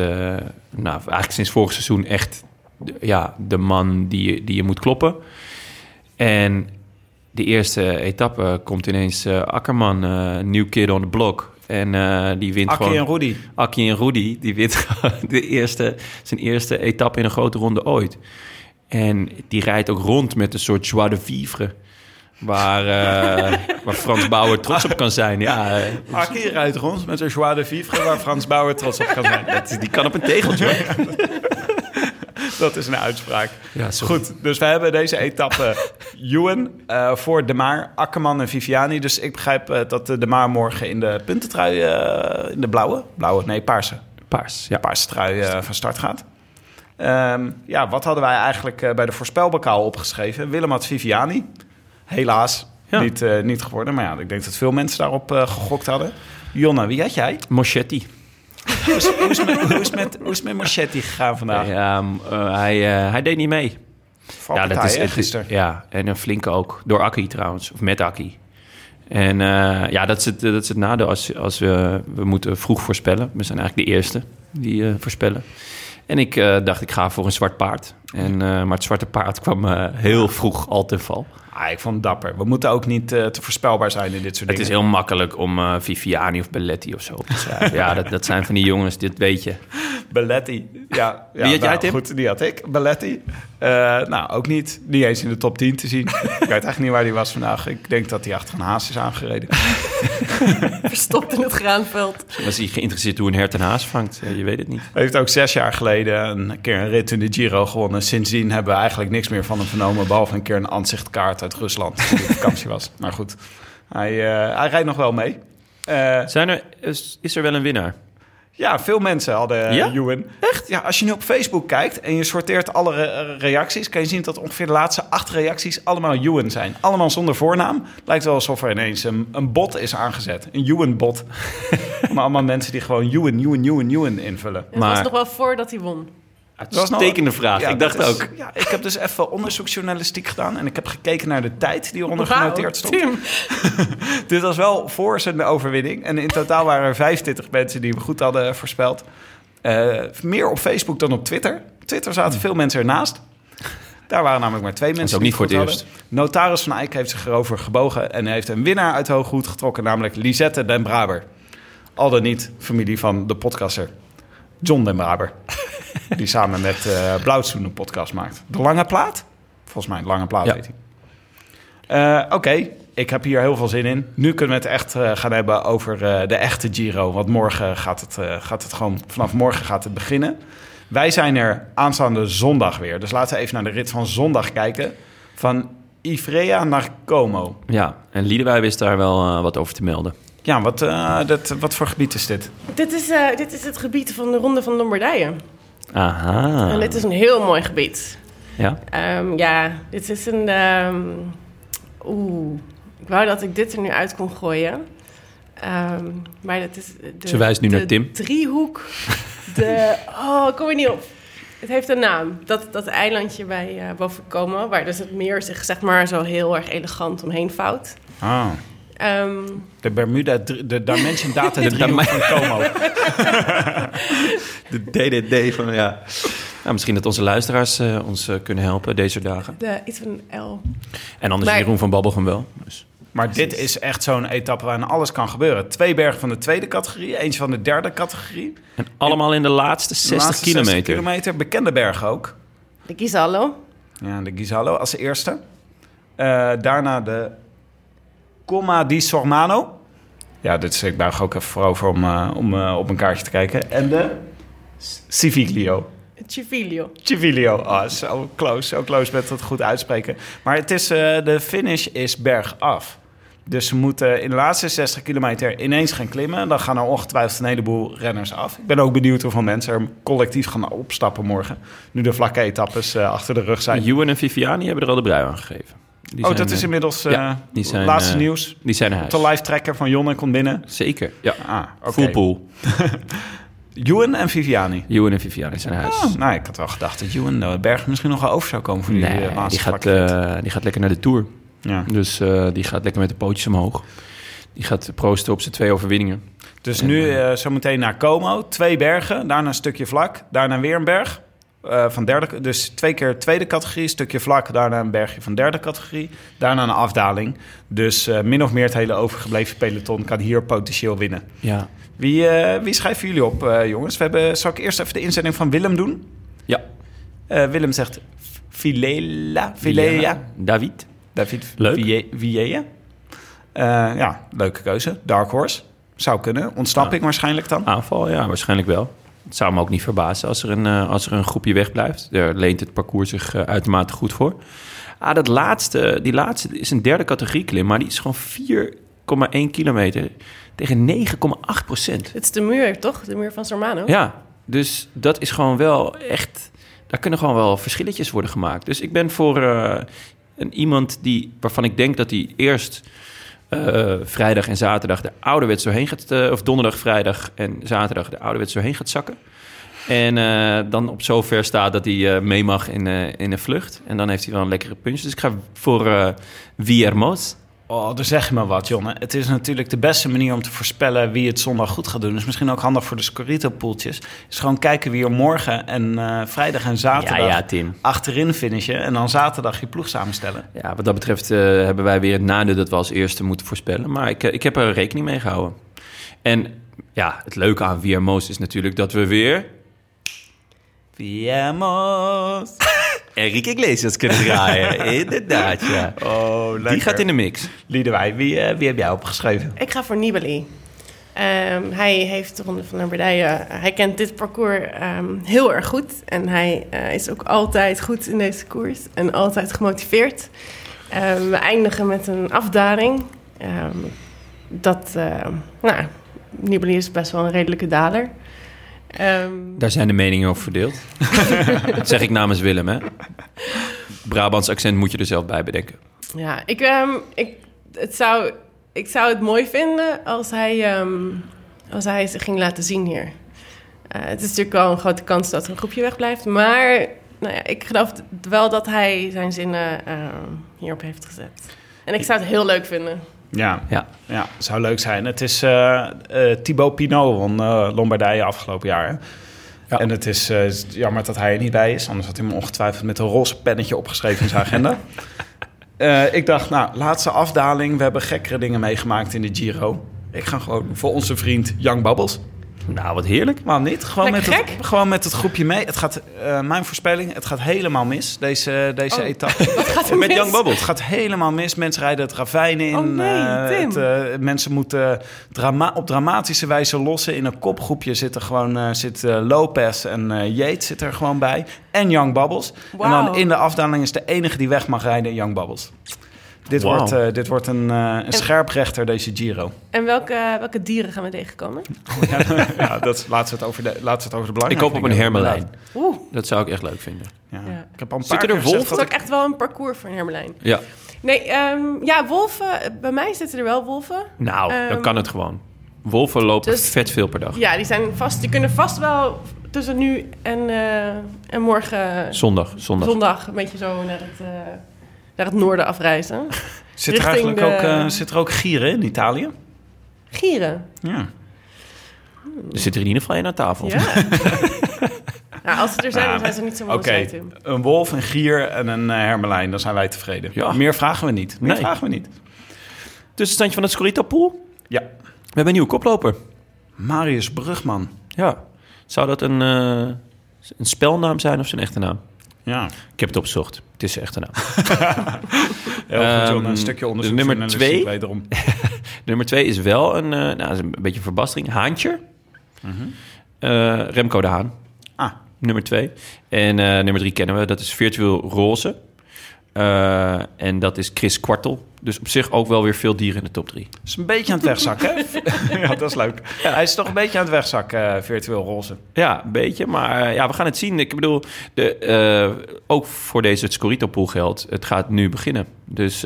nou eigenlijk sinds vorig seizoen echt de- ja, de man die, je- die je moet kloppen. En de eerste etappe komt ineens eh, Akkerman, eh new kid on the block. En eh, die wint Akkie gewoon... en Rudy. Akkie en Rudy, die wint de eerste, zijn eerste etappe in een grote ronde ooit. En die rijdt ook rond met een soort joie de vivre. Waar, eh, waar Frans Bauer trots op kan zijn. Ja, Akkie rijdt rond met een joie de vivre... waar Frans Bauer trots op kan zijn. dat- die kan op een tegeltje. Dat is een uitspraak. Ja. Goed, dus we hebben deze etappe Ewan eh, voor De Maar, Akkerman en Viviani. Dus ik begrijp eh, dat De Maar morgen in de puntentrui, eh, in de blauwe, blauwe, nee, paarse, Paars, ja. paarse trui van start gaat. Ehm, ja, wat hadden wij eigenlijk bij de voorspelbokaal opgeschreven? Willem had Viviani. Helaas Ja. niet, niet geworden. Maar ja, ik denk dat veel mensen daarop gegokt hadden. Jonna, wie had jij? Moschetti. Hoe is, hoe, is met, hoe, is met, hoe is het met Marchetti gegaan vandaag? Ja, eh, hij, eh, hij deed niet mee. ja, dat is hè, gisteren. Ja, en een flinke ook. Door Akkie trouwens, of met Akkie. En eh, ja, dat is het, dat is het nadeel als, als we, we moeten vroeg voorspellen. We zijn eigenlijk de eerste die eh, voorspellen. En ik eh, dacht, ik ga voor een zwart paard. En, eh, maar het zwarte paard kwam heel vroeg al ten val. Ah, ik vond het dapper. We moeten ook niet eh, te voorspelbaar zijn in dit soort Het dingen. is heel makkelijk om eh, Viviani of Belletti of zo op te schrijven. ja, dat, dat zijn van die jongens, dit weet je. Belletti. Ja, ja Wie had jij, nou, Tim? Goed, die had ik. Belletti. Eh, nou, ook niet. Niet eens in de top 10 te zien. ik weet eigenlijk niet waar hij was vandaag. Ik denk dat hij achter een haas is aangereden. Verstopt in het graanveld. Was hij geïnteresseerd hoe een hert een haas vangt? Ja, je weet het niet. Hij heeft ook zes jaar geleden een keer een rit in de Giro gewonnen. Sindsdien hebben we eigenlijk niks meer van hem vernomen. Behalve een keer een aanzichtkaart uit Rusland. Toen hij op vakantie was. Maar goed, hij, eh, hij rijdt nog wel mee. Eh, Zijn er, is, is er wel een winnaar? Ja, veel mensen hadden Ja? ja? Ewan. Echt? Ja, als je nu op Facebook kijkt en je sorteert alle re- reacties... kan je zien dat ongeveer de laatste acht reacties allemaal Ewan zijn. Allemaal zonder voornaam. Lijkt wel alsof er ineens een, een bot is aangezet. Een Ewan-bot. maar allemaal mensen die gewoon Ewan, Ewan, Ewan, Ewan invullen. Het Maar- was nog wel voordat hij won. Uitstekende vraag. Ja, ik dacht dat is- ook. Ja, ik heb dus even onderzoeksjournalistiek gedaan... en ik heb gekeken naar de tijd die eronder genoteerd stond. Tim. Dit was wel voor zijn overwinning. En in totaal waren er 25 mensen die hem goed hadden voorspeld. Eh, meer op Facebook dan op Twitter. Twitter zaten veel mensen ernaast. Daar waren namelijk maar twee mensen ook die niet voor het hadden. Notaris van Eyck heeft zich erover gebogen... en heeft een winnaar uit hoge hoed getrokken... namelijk Lisette den Braber. Al dan niet familie van de podcaster John den Braber. Die samen met eh Blauwtsoen een podcast maakt. De Lange Plaat? Volgens mij, de Lange Plaat Ja. heet hij. Eh, Oké, ik heb hier heel veel zin in. Nu kunnen we het echt eh, gaan hebben over eh, de echte Giro. Want morgen gaat het, eh, gaat het gewoon... Vanaf morgen gaat het beginnen. Wij zijn er aanstaande zondag weer. Dus laten we even naar de rit van zondag kijken. Van Ivrea naar Como. Ja, en Liedewij wist daar wel eh, wat over te melden. Ja, wat, eh, dat, wat voor gebied is dit? Dit is, eh, dit is het gebied van de Ronde van Lombardije. Aha. En dit is een heel mooi gebied. Ja? Ehm, ja, dit is een... ehm, Oeh, ik wou dat ik dit er nu uit kon gooien. Ehm, maar dat is... De, Ze wijst nu de naar Tim. driehoek. De... Oh, ik kom er niet op. Het heeft een naam. Dat, dat eilandje bij eh boven Como, waar dus het meer zich zeg maar zo heel erg elegant omheen vouwt. Ah, Ehm, De Bermuda, de Dimension Data De van Como. De DDD van, ja. Nou, misschien dat onze luisteraars eh, ons eh, kunnen helpen deze dagen. de, iets van een L. En anders Maar- Jeroen van Babbelgem wel. Dus. Maar dit is echt zo'n etappe waarin alles kan gebeuren. Twee bergen van de tweede categorie, eentje van de derde categorie. En allemaal in de laatste 60 De laatste kilometer. 60 kilometer. Bekende bergen ook. De Gizallo. Ja, de Ghisallo als eerste. Eh, daarna de Coma di Sormano. Ja, dit is, ik buig ook even voorover om, eh, om eh, op een kaartje te kijken. En de Civiglio. Civilio. Civiglio. Ah, zo close. Zo close met het goed uitspreken. Maar het is, eh, de finish is bergaf. Dus ze moeten in de laatste 60 kilometer ineens gaan klimmen. Dan gaan er ongetwijfeld een heleboel renners af. Ik ben ook benieuwd hoeveel mensen er collectief gaan opstappen morgen. Nu de vlakke etappes eh, achter de rug zijn. Ewan en Viviani hebben er al de brui aan gegeven. Die oh, zijn, dat is eh, inmiddels ja, die zijn, laatste eh, nieuws. Die zijn huis. De live tracker van Jonne komt binnen. Zeker, ja. Ah, oké. Full pool. Ewan en Viviani. Ewan en Viviani zijn huis. Oh, nou, ik had wel gedacht dat Ewan de berg misschien nog wel over zou komen voor die nee, laatste die gaat, die gaat lekker naar de Tour. ja. Dus die gaat lekker met de pootjes omhoog. Die gaat proosten op zijn twee overwinningen. Dus nu eh zometeen naar Como. Twee bergen, daarna een stukje vlak. Daarna weer een berg. Eh, van derde, dus twee keer tweede categorie, stukje vlak. Daarna een bergje van derde categorie. Daarna een afdaling. Dus eh, min of meer het hele overgebleven peloton kan hier potentieel winnen. Ja. Wie, eh, wie schrijven jullie op, jongens? We hebben, zal ik eerst even de inzending van Willem doen? Ja. Willem zegt Filela. Filela. David. David Leuk. Ja, leuke keuze. Dark Horse. Zou kunnen. Ontsnapping waarschijnlijk dan. Aanval, ja, waarschijnlijk wel. Het zou me ook niet verbazen als er een, eh, als er een groepje wegblijft. Daar leent het parcours zich eh, uitermate goed voor. Ah, dat laatste, die laatste is een derde categorie klim, maar die is gewoon 4,1 kilometer tegen 9,8 procent. Het is de muur, toch? De muur van Sormano. Ja, dus dat is gewoon wel echt... Daar kunnen gewoon wel verschilletjes worden gemaakt. Dus ik ben voor eh, een, iemand die, waarvan ik denk dat hij eerst eh, vrijdag en zaterdag de ouderwets doorheen gaat... eh, of donderdag, vrijdag en zaterdag de ouderwets doorheen gaat zakken. En eh, dan op zover staat dat hij eh, mee mag in, eh, in een vlucht. En dan heeft hij wel een lekkere punch. Dus ik ga voor eh Villermoz. Oh, dan zeg je maar wat, Jonne. Het is natuurlijk de beste manier om te voorspellen wie het zondag goed gaat doen. Dus misschien ook handig voor de Scorito-poeltjes. Is gewoon kijken wie er morgen en eh, vrijdag en zaterdag Ja, ja, Tim. achterin finishen. En dan zaterdag je ploeg samenstellen. Ja, wat dat betreft eh, hebben wij weer het nadeel dat we als eerste moeten voorspellen. Maar ik, eh, ik heb er rekening mee gehouden. En ja, het leuke aan Viermoos is natuurlijk dat we weer Viemos. Enrique Iglesias kunnen draaien. Inderdaad, ja. Oh, lekker. Die gaat in de mix. Liedewij, wie, eh, wie heb jij opgeschreven? Ik ga voor Nibali. Ehm, hij heeft de Ronde van Lombardije. hij kent dit parcours ehm, heel erg goed. En hij eh, is ook altijd goed in deze koers. En altijd gemotiveerd. Ehm, we eindigen met een afdaling. Ehm, dat, eh, nou, Nibali is best wel een redelijke daler. Ehm, Daar zijn de meningen over verdeeld. dat zeg ik namens Willem, hè. Brabants accent moet je er zelf bij bedenken. Ja, ik, ehm, ik, het zou, ik zou het mooi vinden als hij, ehm, als hij zich ging laten zien hier. Eh, het is natuurlijk wel een grote kans dat er een groepje wegblijft. Maar nou ja, ik geloof wel dat hij zijn zinnen hierop heeft gezet. En ik zou het heel leuk vinden. Ja, Ja. ja zou leuk zijn. Het is eh eh, Thibaut Pinot van eh, Lombardije afgelopen jaar. hè? Ja. En het is jammer dat hij er niet bij is. Anders had hij hem ongetwijfeld met een roze pennetje opgeschreven in zijn agenda. Ik dacht, nou, laatste afdaling. We hebben gekkere dingen meegemaakt in de Giro. Ik ga gewoon voor onze vriend Young Bubbles. Nou, wat heerlijk. Waarom niet? Gewoon, met het, gewoon met het groepje mee. Het gaat, eh, mijn voorspelling, het gaat helemaal mis, deze, deze Oh. etappe. Gaat Met mis? Young Bubbles. Het gaat helemaal mis. Mensen rijden het ravijn in. Oh nee, Eh, Tim. het, eh, mensen moeten drama op dramatische wijze lossen. In een kopgroepje zitten gewoon uh, zit, uh, Lopez en uh, Yates zit er gewoon bij. En Young Bubbles. Wauw. En dan in de afdaling is de enige die weg mag rijden Young Bubbles. Dit wordt, uh, dit wordt een, uh, een scherprechter, deze Giro. En welke, welke dieren gaan we tegenkomen? ja, ja, dat, laat, ze het over de, laat ze het over de Ik belangrijke hoop op een hermelijn. Oeh, Dat zou ik echt leuk vinden. Ja. Ja. Ik heb al een er dat is ook ik... echt wel een parcours voor een hermelijn. Ja. Nee, ehm, ja, wolven. Bij mij zitten er wel wolven. Nou, dan Ehm, kan het gewoon. Wolven lopen dus- vet veel per dag. Ja, die zijn vast. Die kunnen vast wel tussen nu en, eh, en morgen Zondag, zondag. zondag een beetje zo naar het, eh, naar het noorden afreizen. Zit er eigenlijk de- ook, eh, zit er ook gieren in Italië? Gieren. Ja. Er zit er in ieder geval één aan tafel. Ja. nou, als ze er zijn, dan zijn ze niet zo mooi Oké, een wolf, een gier en een eh, hermelijn. Dan zijn wij tevreden. Ja. Meer vragen we niet. Meer Nee. vragen we niet. Tussenstandje van het Scorito Pool. Ja. We hebben een nieuwe koploper. Marius Brugman. Ja. Zou dat een, eh, een spelnaam zijn of zijn echte naam? Ja. Ik heb het opgezocht. Het is zijn echte naam. Heel goed, John. Ehm, Een stukje onderzoek. nummer twee. Wederom. Nummer twee is wel een, eh, nou, is een beetje een verbastering. Haantje. Eh, Remco de Haan. Ah, Nummer twee. En eh, nummer drie kennen we. Dat is Virtueel Roze. En dat is Chris Kwartel. Dus op zich ook wel weer veel dieren in de top drie. is een beetje aan het wegzakken, ja, dat is leuk. Hij is toch een beetje aan het wegzakken, eh, virtueel roze. Ja, een beetje. Maar eh, ja, we gaan het zien. Ik bedoel, de, eh, ook voor deze Scorito Pool geldt. Het gaat nu beginnen. Dus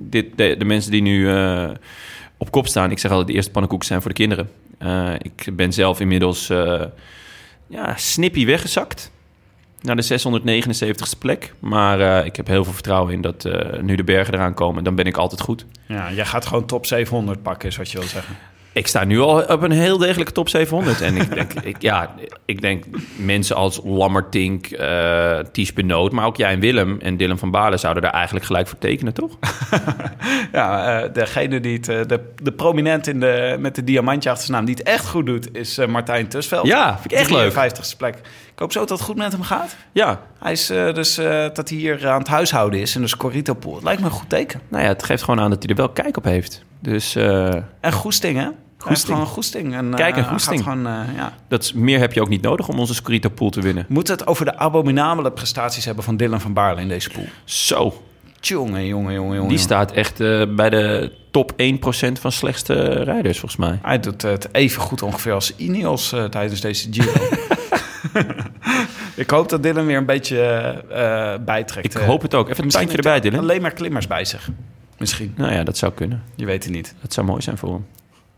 dit, de, de mensen die nu op kop staan... Ik zeg altijd, de eerste pannenkoeken zijn voor de kinderen. Ik ben zelf inmiddels ja, snippie weggezakt. Naar de 679ste plek. Maar uh, ik heb heel veel vertrouwen in dat uh, nu de bergen eraan komen. Dan ben ik altijd goed. Ja, jij gaat gewoon top 700 pakken, is wat je wil zeggen. Ik sta nu al op een heel degelijke top 700. En ik denk, ik, ja, ik denk mensen als Lammertink, uh, Ties Benoot... maar ook jij en Willem en Dylan van Balen zouden daar eigenlijk gelijk voor tekenen, toch? ja, uh, degene die het... De, de prominent in de, met de diamantje achter zijn naam die het echt goed doet... is Martijn Tusveld. Ja, vind ik echt leuk. 50ste plek. Ik hoop zo dat het goed met hem gaat. Ja. Hij is dus dat hij hier aan het huishouden is in de Scorito Pool. Het lijkt me een goed teken. Nou ja, het geeft gewoon aan dat hij er wel kijk op heeft. Dus... En goesting, hè? Goesting. Gewoon goesting. En, Kijk, en uh, goesting. Gewoon, uh, ja. Dat is, meer heb je ook niet nodig om onze Scorito Pool te winnen. Moet het over de abominabele prestaties hebben van Dylan van Baarle in deze pool? Zo. Jongen, jongen, jongen, jongen. Die staat echt uh, bij de top 1% van slechtste rijders, volgens mij. Hij doet het even goed ongeveer als Ineos uh, tijdens deze Giro. ik hoop dat Dylan weer een beetje uh, bijtrekt. Ik hoop het ook. Even een tandje erbij, Dylan. Alleen maar klimmers bij zich. Misschien. Nou ja, dat zou kunnen. Je weet het niet. Dat zou mooi zijn voor hem.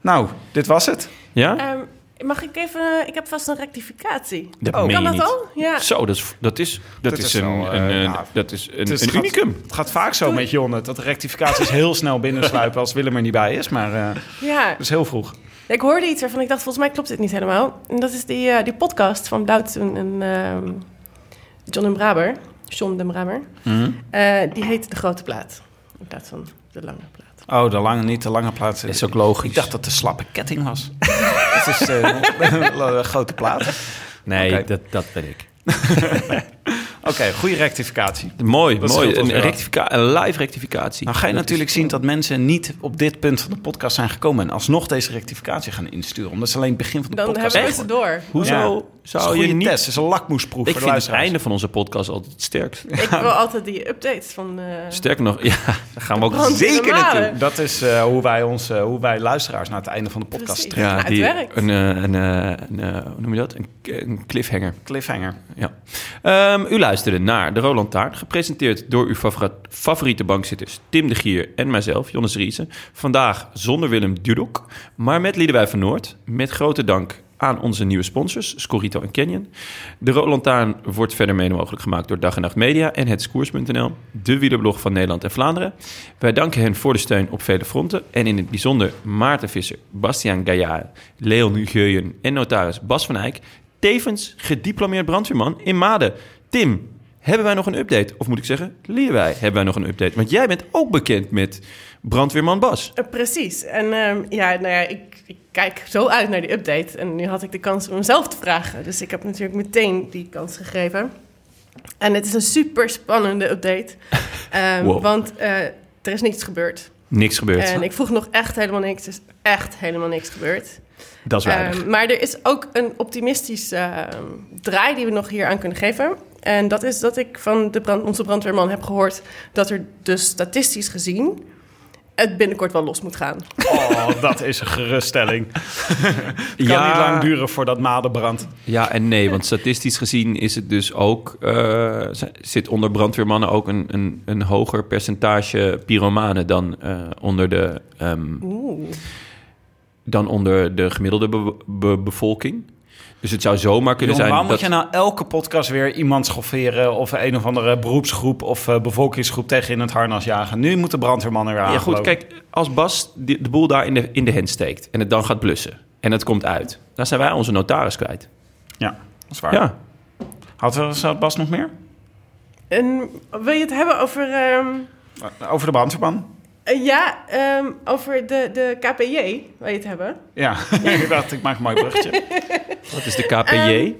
Nou, dit was het. Ja? Um, mag ik even... Ik heb vast een rectificatie. Dat oh, kan dat niet. al? Ja. Zo, dat is, dat is, dat Dat is, is een, een, uh, een, ja. dat is een, Het, is, een het unicum. Gaat, het gaat vaak zo met Jonne, dat de rectificaties heel snel binnensluipen als Willem er niet bij is. Maar uh, ja. dat is heel vroeg. Ik hoorde iets waarvan ik dacht, volgens mij klopt dit niet helemaal. En dat is die, uh, die podcast van Doutzen en uh, John en Braber. John de Braber. Mhm. Mm -hmm. die heet De Grote Plaat. In plaats van De Lange Plaat. Oh, de lange, niet de lange plaat. Dat is ook logisch. Ik dacht dat de slappe ketting was. Het is uh, een grote plaat. Nee, okay. dat, dat ben ik. Oké, okay, goede rectificatie. Mooi, mooi. Een, rectifica een live rectificatie. Nou ga je dat natuurlijk zien dat mensen niet op dit punt van de podcast zijn gekomen... en alsnog deze rectificatie gaan insturen. Omdat ze alleen het begin van de Dan podcast... Dan hebben we ze door. Hoezo ja. zou je niet... test, het is een lakmoesproef Ik voor de vind het einde van onze podcast altijd het sterkst. Ik wil altijd die updates van... Uh... Sterker nog, ja, daar gaan we ook zeker naartoe. Dat is uh, hoe, wij ons, uh, hoe wij luisteraars naar het einde van de podcast trekken. Ja, die, het werkt. Een, een, een, een, hoe noem je dat? Een, een cliffhanger. Cliffhanger. Ja. Um, u luisterde naar de Roland Taart, gepresenteerd door uw favoriete bankzitters Tim de Gier en mijzelf, Jonas Riese. Vandaag zonder Willem Dudok, maar met Liedewij van Noord. Met grote dank aan onze nieuwe sponsors, Scorito en Canyon. De Roland Taart wordt verder mede mogelijk gemaakt door Dag en Nacht Media en het Skoers.nl, de wielerblog van Nederland en Vlaanderen. Wij danken hen voor de steun op vele fronten en in het bijzonder Maarten Visser, Bastiaan Gaillard, Leon Geuyen en notaris Bas van Eyck. Tevens gediplomeerd brandweerman in Maden. Tim, hebben wij nog een update? Of moet ik zeggen, wij hebben wij nog een update? Want jij bent ook bekend met brandweerman Bas. Uh, precies. En uh, ja, nou ja, ik, ik, kijk zo uit naar die update. En nu had ik de kans om mezelf te vragen. Dus ik heb natuurlijk meteen die kans gegeven. En het is een super spannende update. Um, wow. Want uh, er is niks gebeurd. Niks gebeurd. En ik vroeg nog echt helemaal niks. Er is echt helemaal niks gebeurd. Dat is weinig. Um, maar er is ook een optimistische uh, draai die we nog hier aan kunnen geven. En dat is dat ik van de brand, onze brandweerman heb gehoord dat er dus statistisch gezien het binnenkort wel los moet gaan. Oh, dat is een geruststelling. kan Ja. niet lang duren voordat Maden brandt. Ja en nee, want statistisch gezien is het dus ook... Uh, zit onder brandweermannen ook een, een, een hoger percentage pyromanen dan uh, onder de... Um, dan onder de gemiddelde be be bevolking. Dus het zou zomaar kunnen Jongen, zijn waarom dat... moet je nou elke podcast weer iemand schofferen... of een of andere beroepsgroep of eh, bevolkingsgroep tegen in het harnas jagen? Nu moet de brandweerman er aan Ja, goed, kijk, als Bas de, de boel daar in de, in de hand steekt en het dan gaat blussen en het komt uit, dan zijn wij onze notaris kwijt. Ja, dat is waar. Ja, Had er had Bas nog meer? En wil je het hebben over... ehm, Over de brandweerman? Eh, ja, ehm, over de, de KPJ, wil je het hebben? Ja, ik dacht, ik maak een mooi bruggetje. wat is de KPJ? Ehm,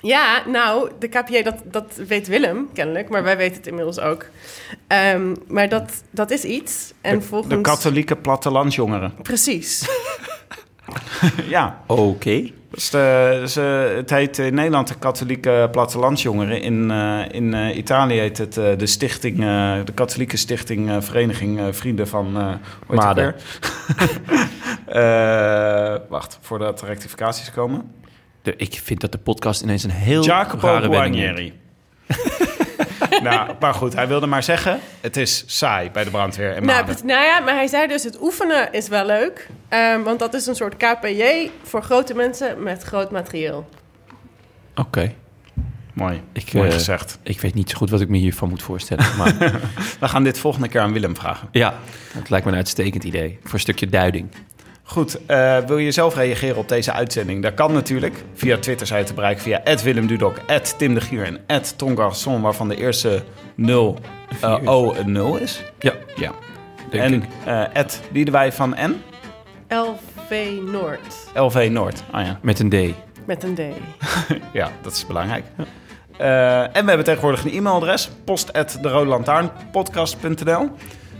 Ja, nou, de KPJ, dat, dat weet Willem kennelijk, maar wij weten het inmiddels ook. Ehm, maar dat, dat is iets. En volgens... De katholieke plattelandsjongeren. Precies. Ja, Oké. de, is, eh, het heet in Nederland de katholieke plattelandsjongeren. In, eh, in eh, Italië heet het eh, de stichting, eh, de katholieke stichting eh, Vereniging eh, Vrienden van... eh Maden. Eh, wacht, voordat de rectificaties komen. De- ik vind dat de podcast ineens een heel Jacopo rare. Guarnieri. nou, maar goed, hij wilde maar zeggen... het is saai bij de brandweer en nou, nou ja, maar hij zei dus het oefenen is wel leuk. Ehm, want dat is een soort KPJ voor grote mensen met groot materieel. Oké. Mooi, Ik, mooi eh, gezegd. Ik weet niet zo goed wat ik me hiervan moet voorstellen. Maar We gaan dit volgende keer aan Willem vragen. ja, het lijkt me een uitstekend idee. Voor een stukje duiding. Goed, eh, wil je zelf reageren op deze uitzending? Dat kan natuurlijk. Via Twitter zijn te bereiken via Willem Dudok, Tim de Gier en Ton Garçon, waarvan de eerste 0 eh, O een 0 is. Ja, Ja. denk en ik. eh Ed Liedewij van N, LV Noord. LV Noord. Ah ja. Met een D. Met een D. ja, dat is belangrijk. Eh, en we hebben tegenwoordig een e-mailadres, post.derodelantaarnpodcast.nl.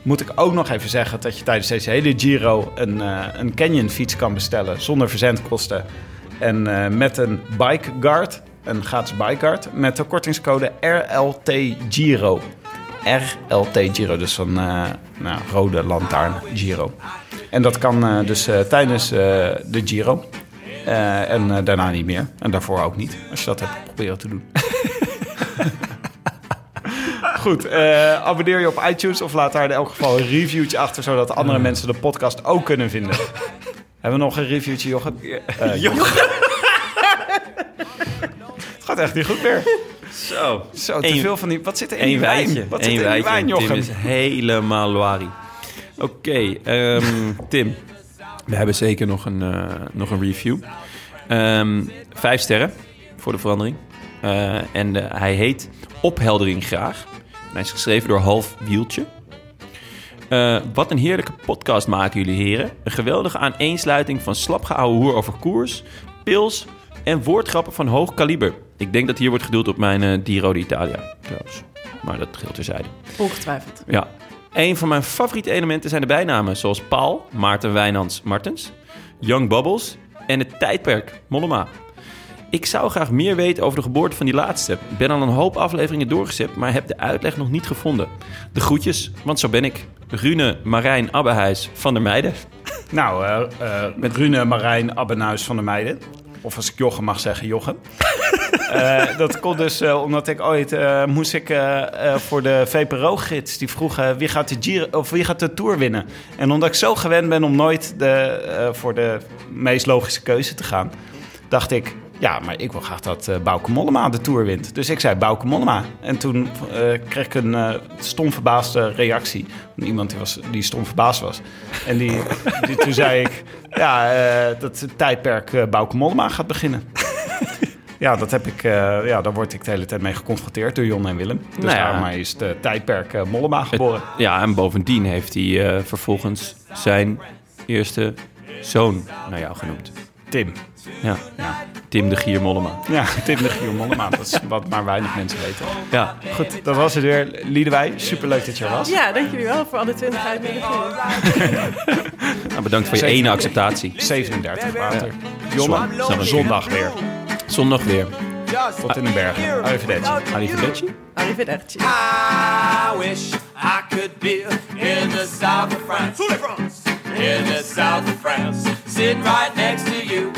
Moet ik ook nog even zeggen dat je tijdens deze hele Giro een, eh, een Canyon fiets kan bestellen zonder verzendkosten. En eh, met een bike guard, een gratis bike guard, met de kortingscode RLT Giro. RLT Giro, dus van eh nou, rode lantaarn Giro. En dat kan dus tijdens de Giro. En daarna niet meer. En daarvoor ook niet. Als je dat hebt proberen te doen. Goed, eh, abonneer je op iTunes of laat daar in elk geval een reviewtje achter, zodat andere mensen de podcast ook kunnen vinden. Hebben we nog een reviewtje, Jochem? Eh, Jochem. Het gaat echt niet goed meer. Zo. Zo, te Eén- veel van die... Wat zit er in Eén die wijn? wijntje. Wat zit Eén er in die wijntje. wijn, Tim Jochem? is helemaal loari. Oké, ehm, Tim. We hebben zeker nog een, eh, nog een review. Ehm, vijf sterren voor de verandering. Eh, en eh, hij heet Opheldering Graag. Hij is geschreven door Half Wieltje. Eh, wat een heerlijke podcast maken jullie heren. Een geweldige aaneensluiting van slapgeouwe hoer over koers, pils en woordgrappen van hoog kaliber. Ik denk dat hier wordt gedoeld op mijn eh Giro d'Italia trouwens. Maar dat geldt terzijde. Ongetwijfeld. Ja. Een van mijn favoriete elementen zijn de bijnamen zoals Paul, Maarten Wijnands Martens, Young Bubbles en het tijdperk Mollema. Ik zou graag meer weten over de geboorte van die laatste. Ben al een hoop afleveringen doorgezet, maar heb de uitleg nog niet gevonden. De groetjes, want zo ben ik. Rune Marijn Abbehuis van der Meijden. Nou, eh, eh, met Rune Marijn Abbenhuis van der Meijden. Of als ik Jochem mag zeggen, Jochem. Eh, dat komt dus omdat ik ooit moest ik voor de VPRO-gids. Die vroegen wie gaat de Giro, of wie gaat de Tour winnen. En omdat ik zo gewend ben om nooit de, voor de meest logische keuze te gaan, dacht ik. Ja, maar ik wil graag dat Bauke Mollema de Tour wint. Dus ik zei Bauke Mollema. En toen eh, kreeg ik een eh stom verbaasde reactie. Van iemand die, was, die stom verbaasd was. En die, die, toen zei ik... Ja, dat het tijdperk eh Bauke Mollema gaat beginnen. Ja, dat heb ik, ja, daar word ik de hele tijd mee geconfronteerd door Jon en Willem. Dus Nou ja. daarom is het tijdperk Mollema geboren. Ja, en bovendien heeft hij vervolgens zijn eerste zoon naar jou genoemd. Tim. Ja, Ja. Tim de Gier Mollema. ja, Tim de Giel Mollema. Dat is wat maar weinig mensen weten. Ja, Goed, dat was het weer. Liedewij, superleuk dat je er was. Ja, dank jullie wel voor alle 20 uitnodigingen. nou, bedankt voor je ene acceptatie. 37 water. Zon- Jonne, zondag. zondag weer. Zondag weer. Tot in de bergen. Arrivederci. Arrivederci. Arrivederci. I wish I could be in the south of France. In the south of France, sitting right next to you.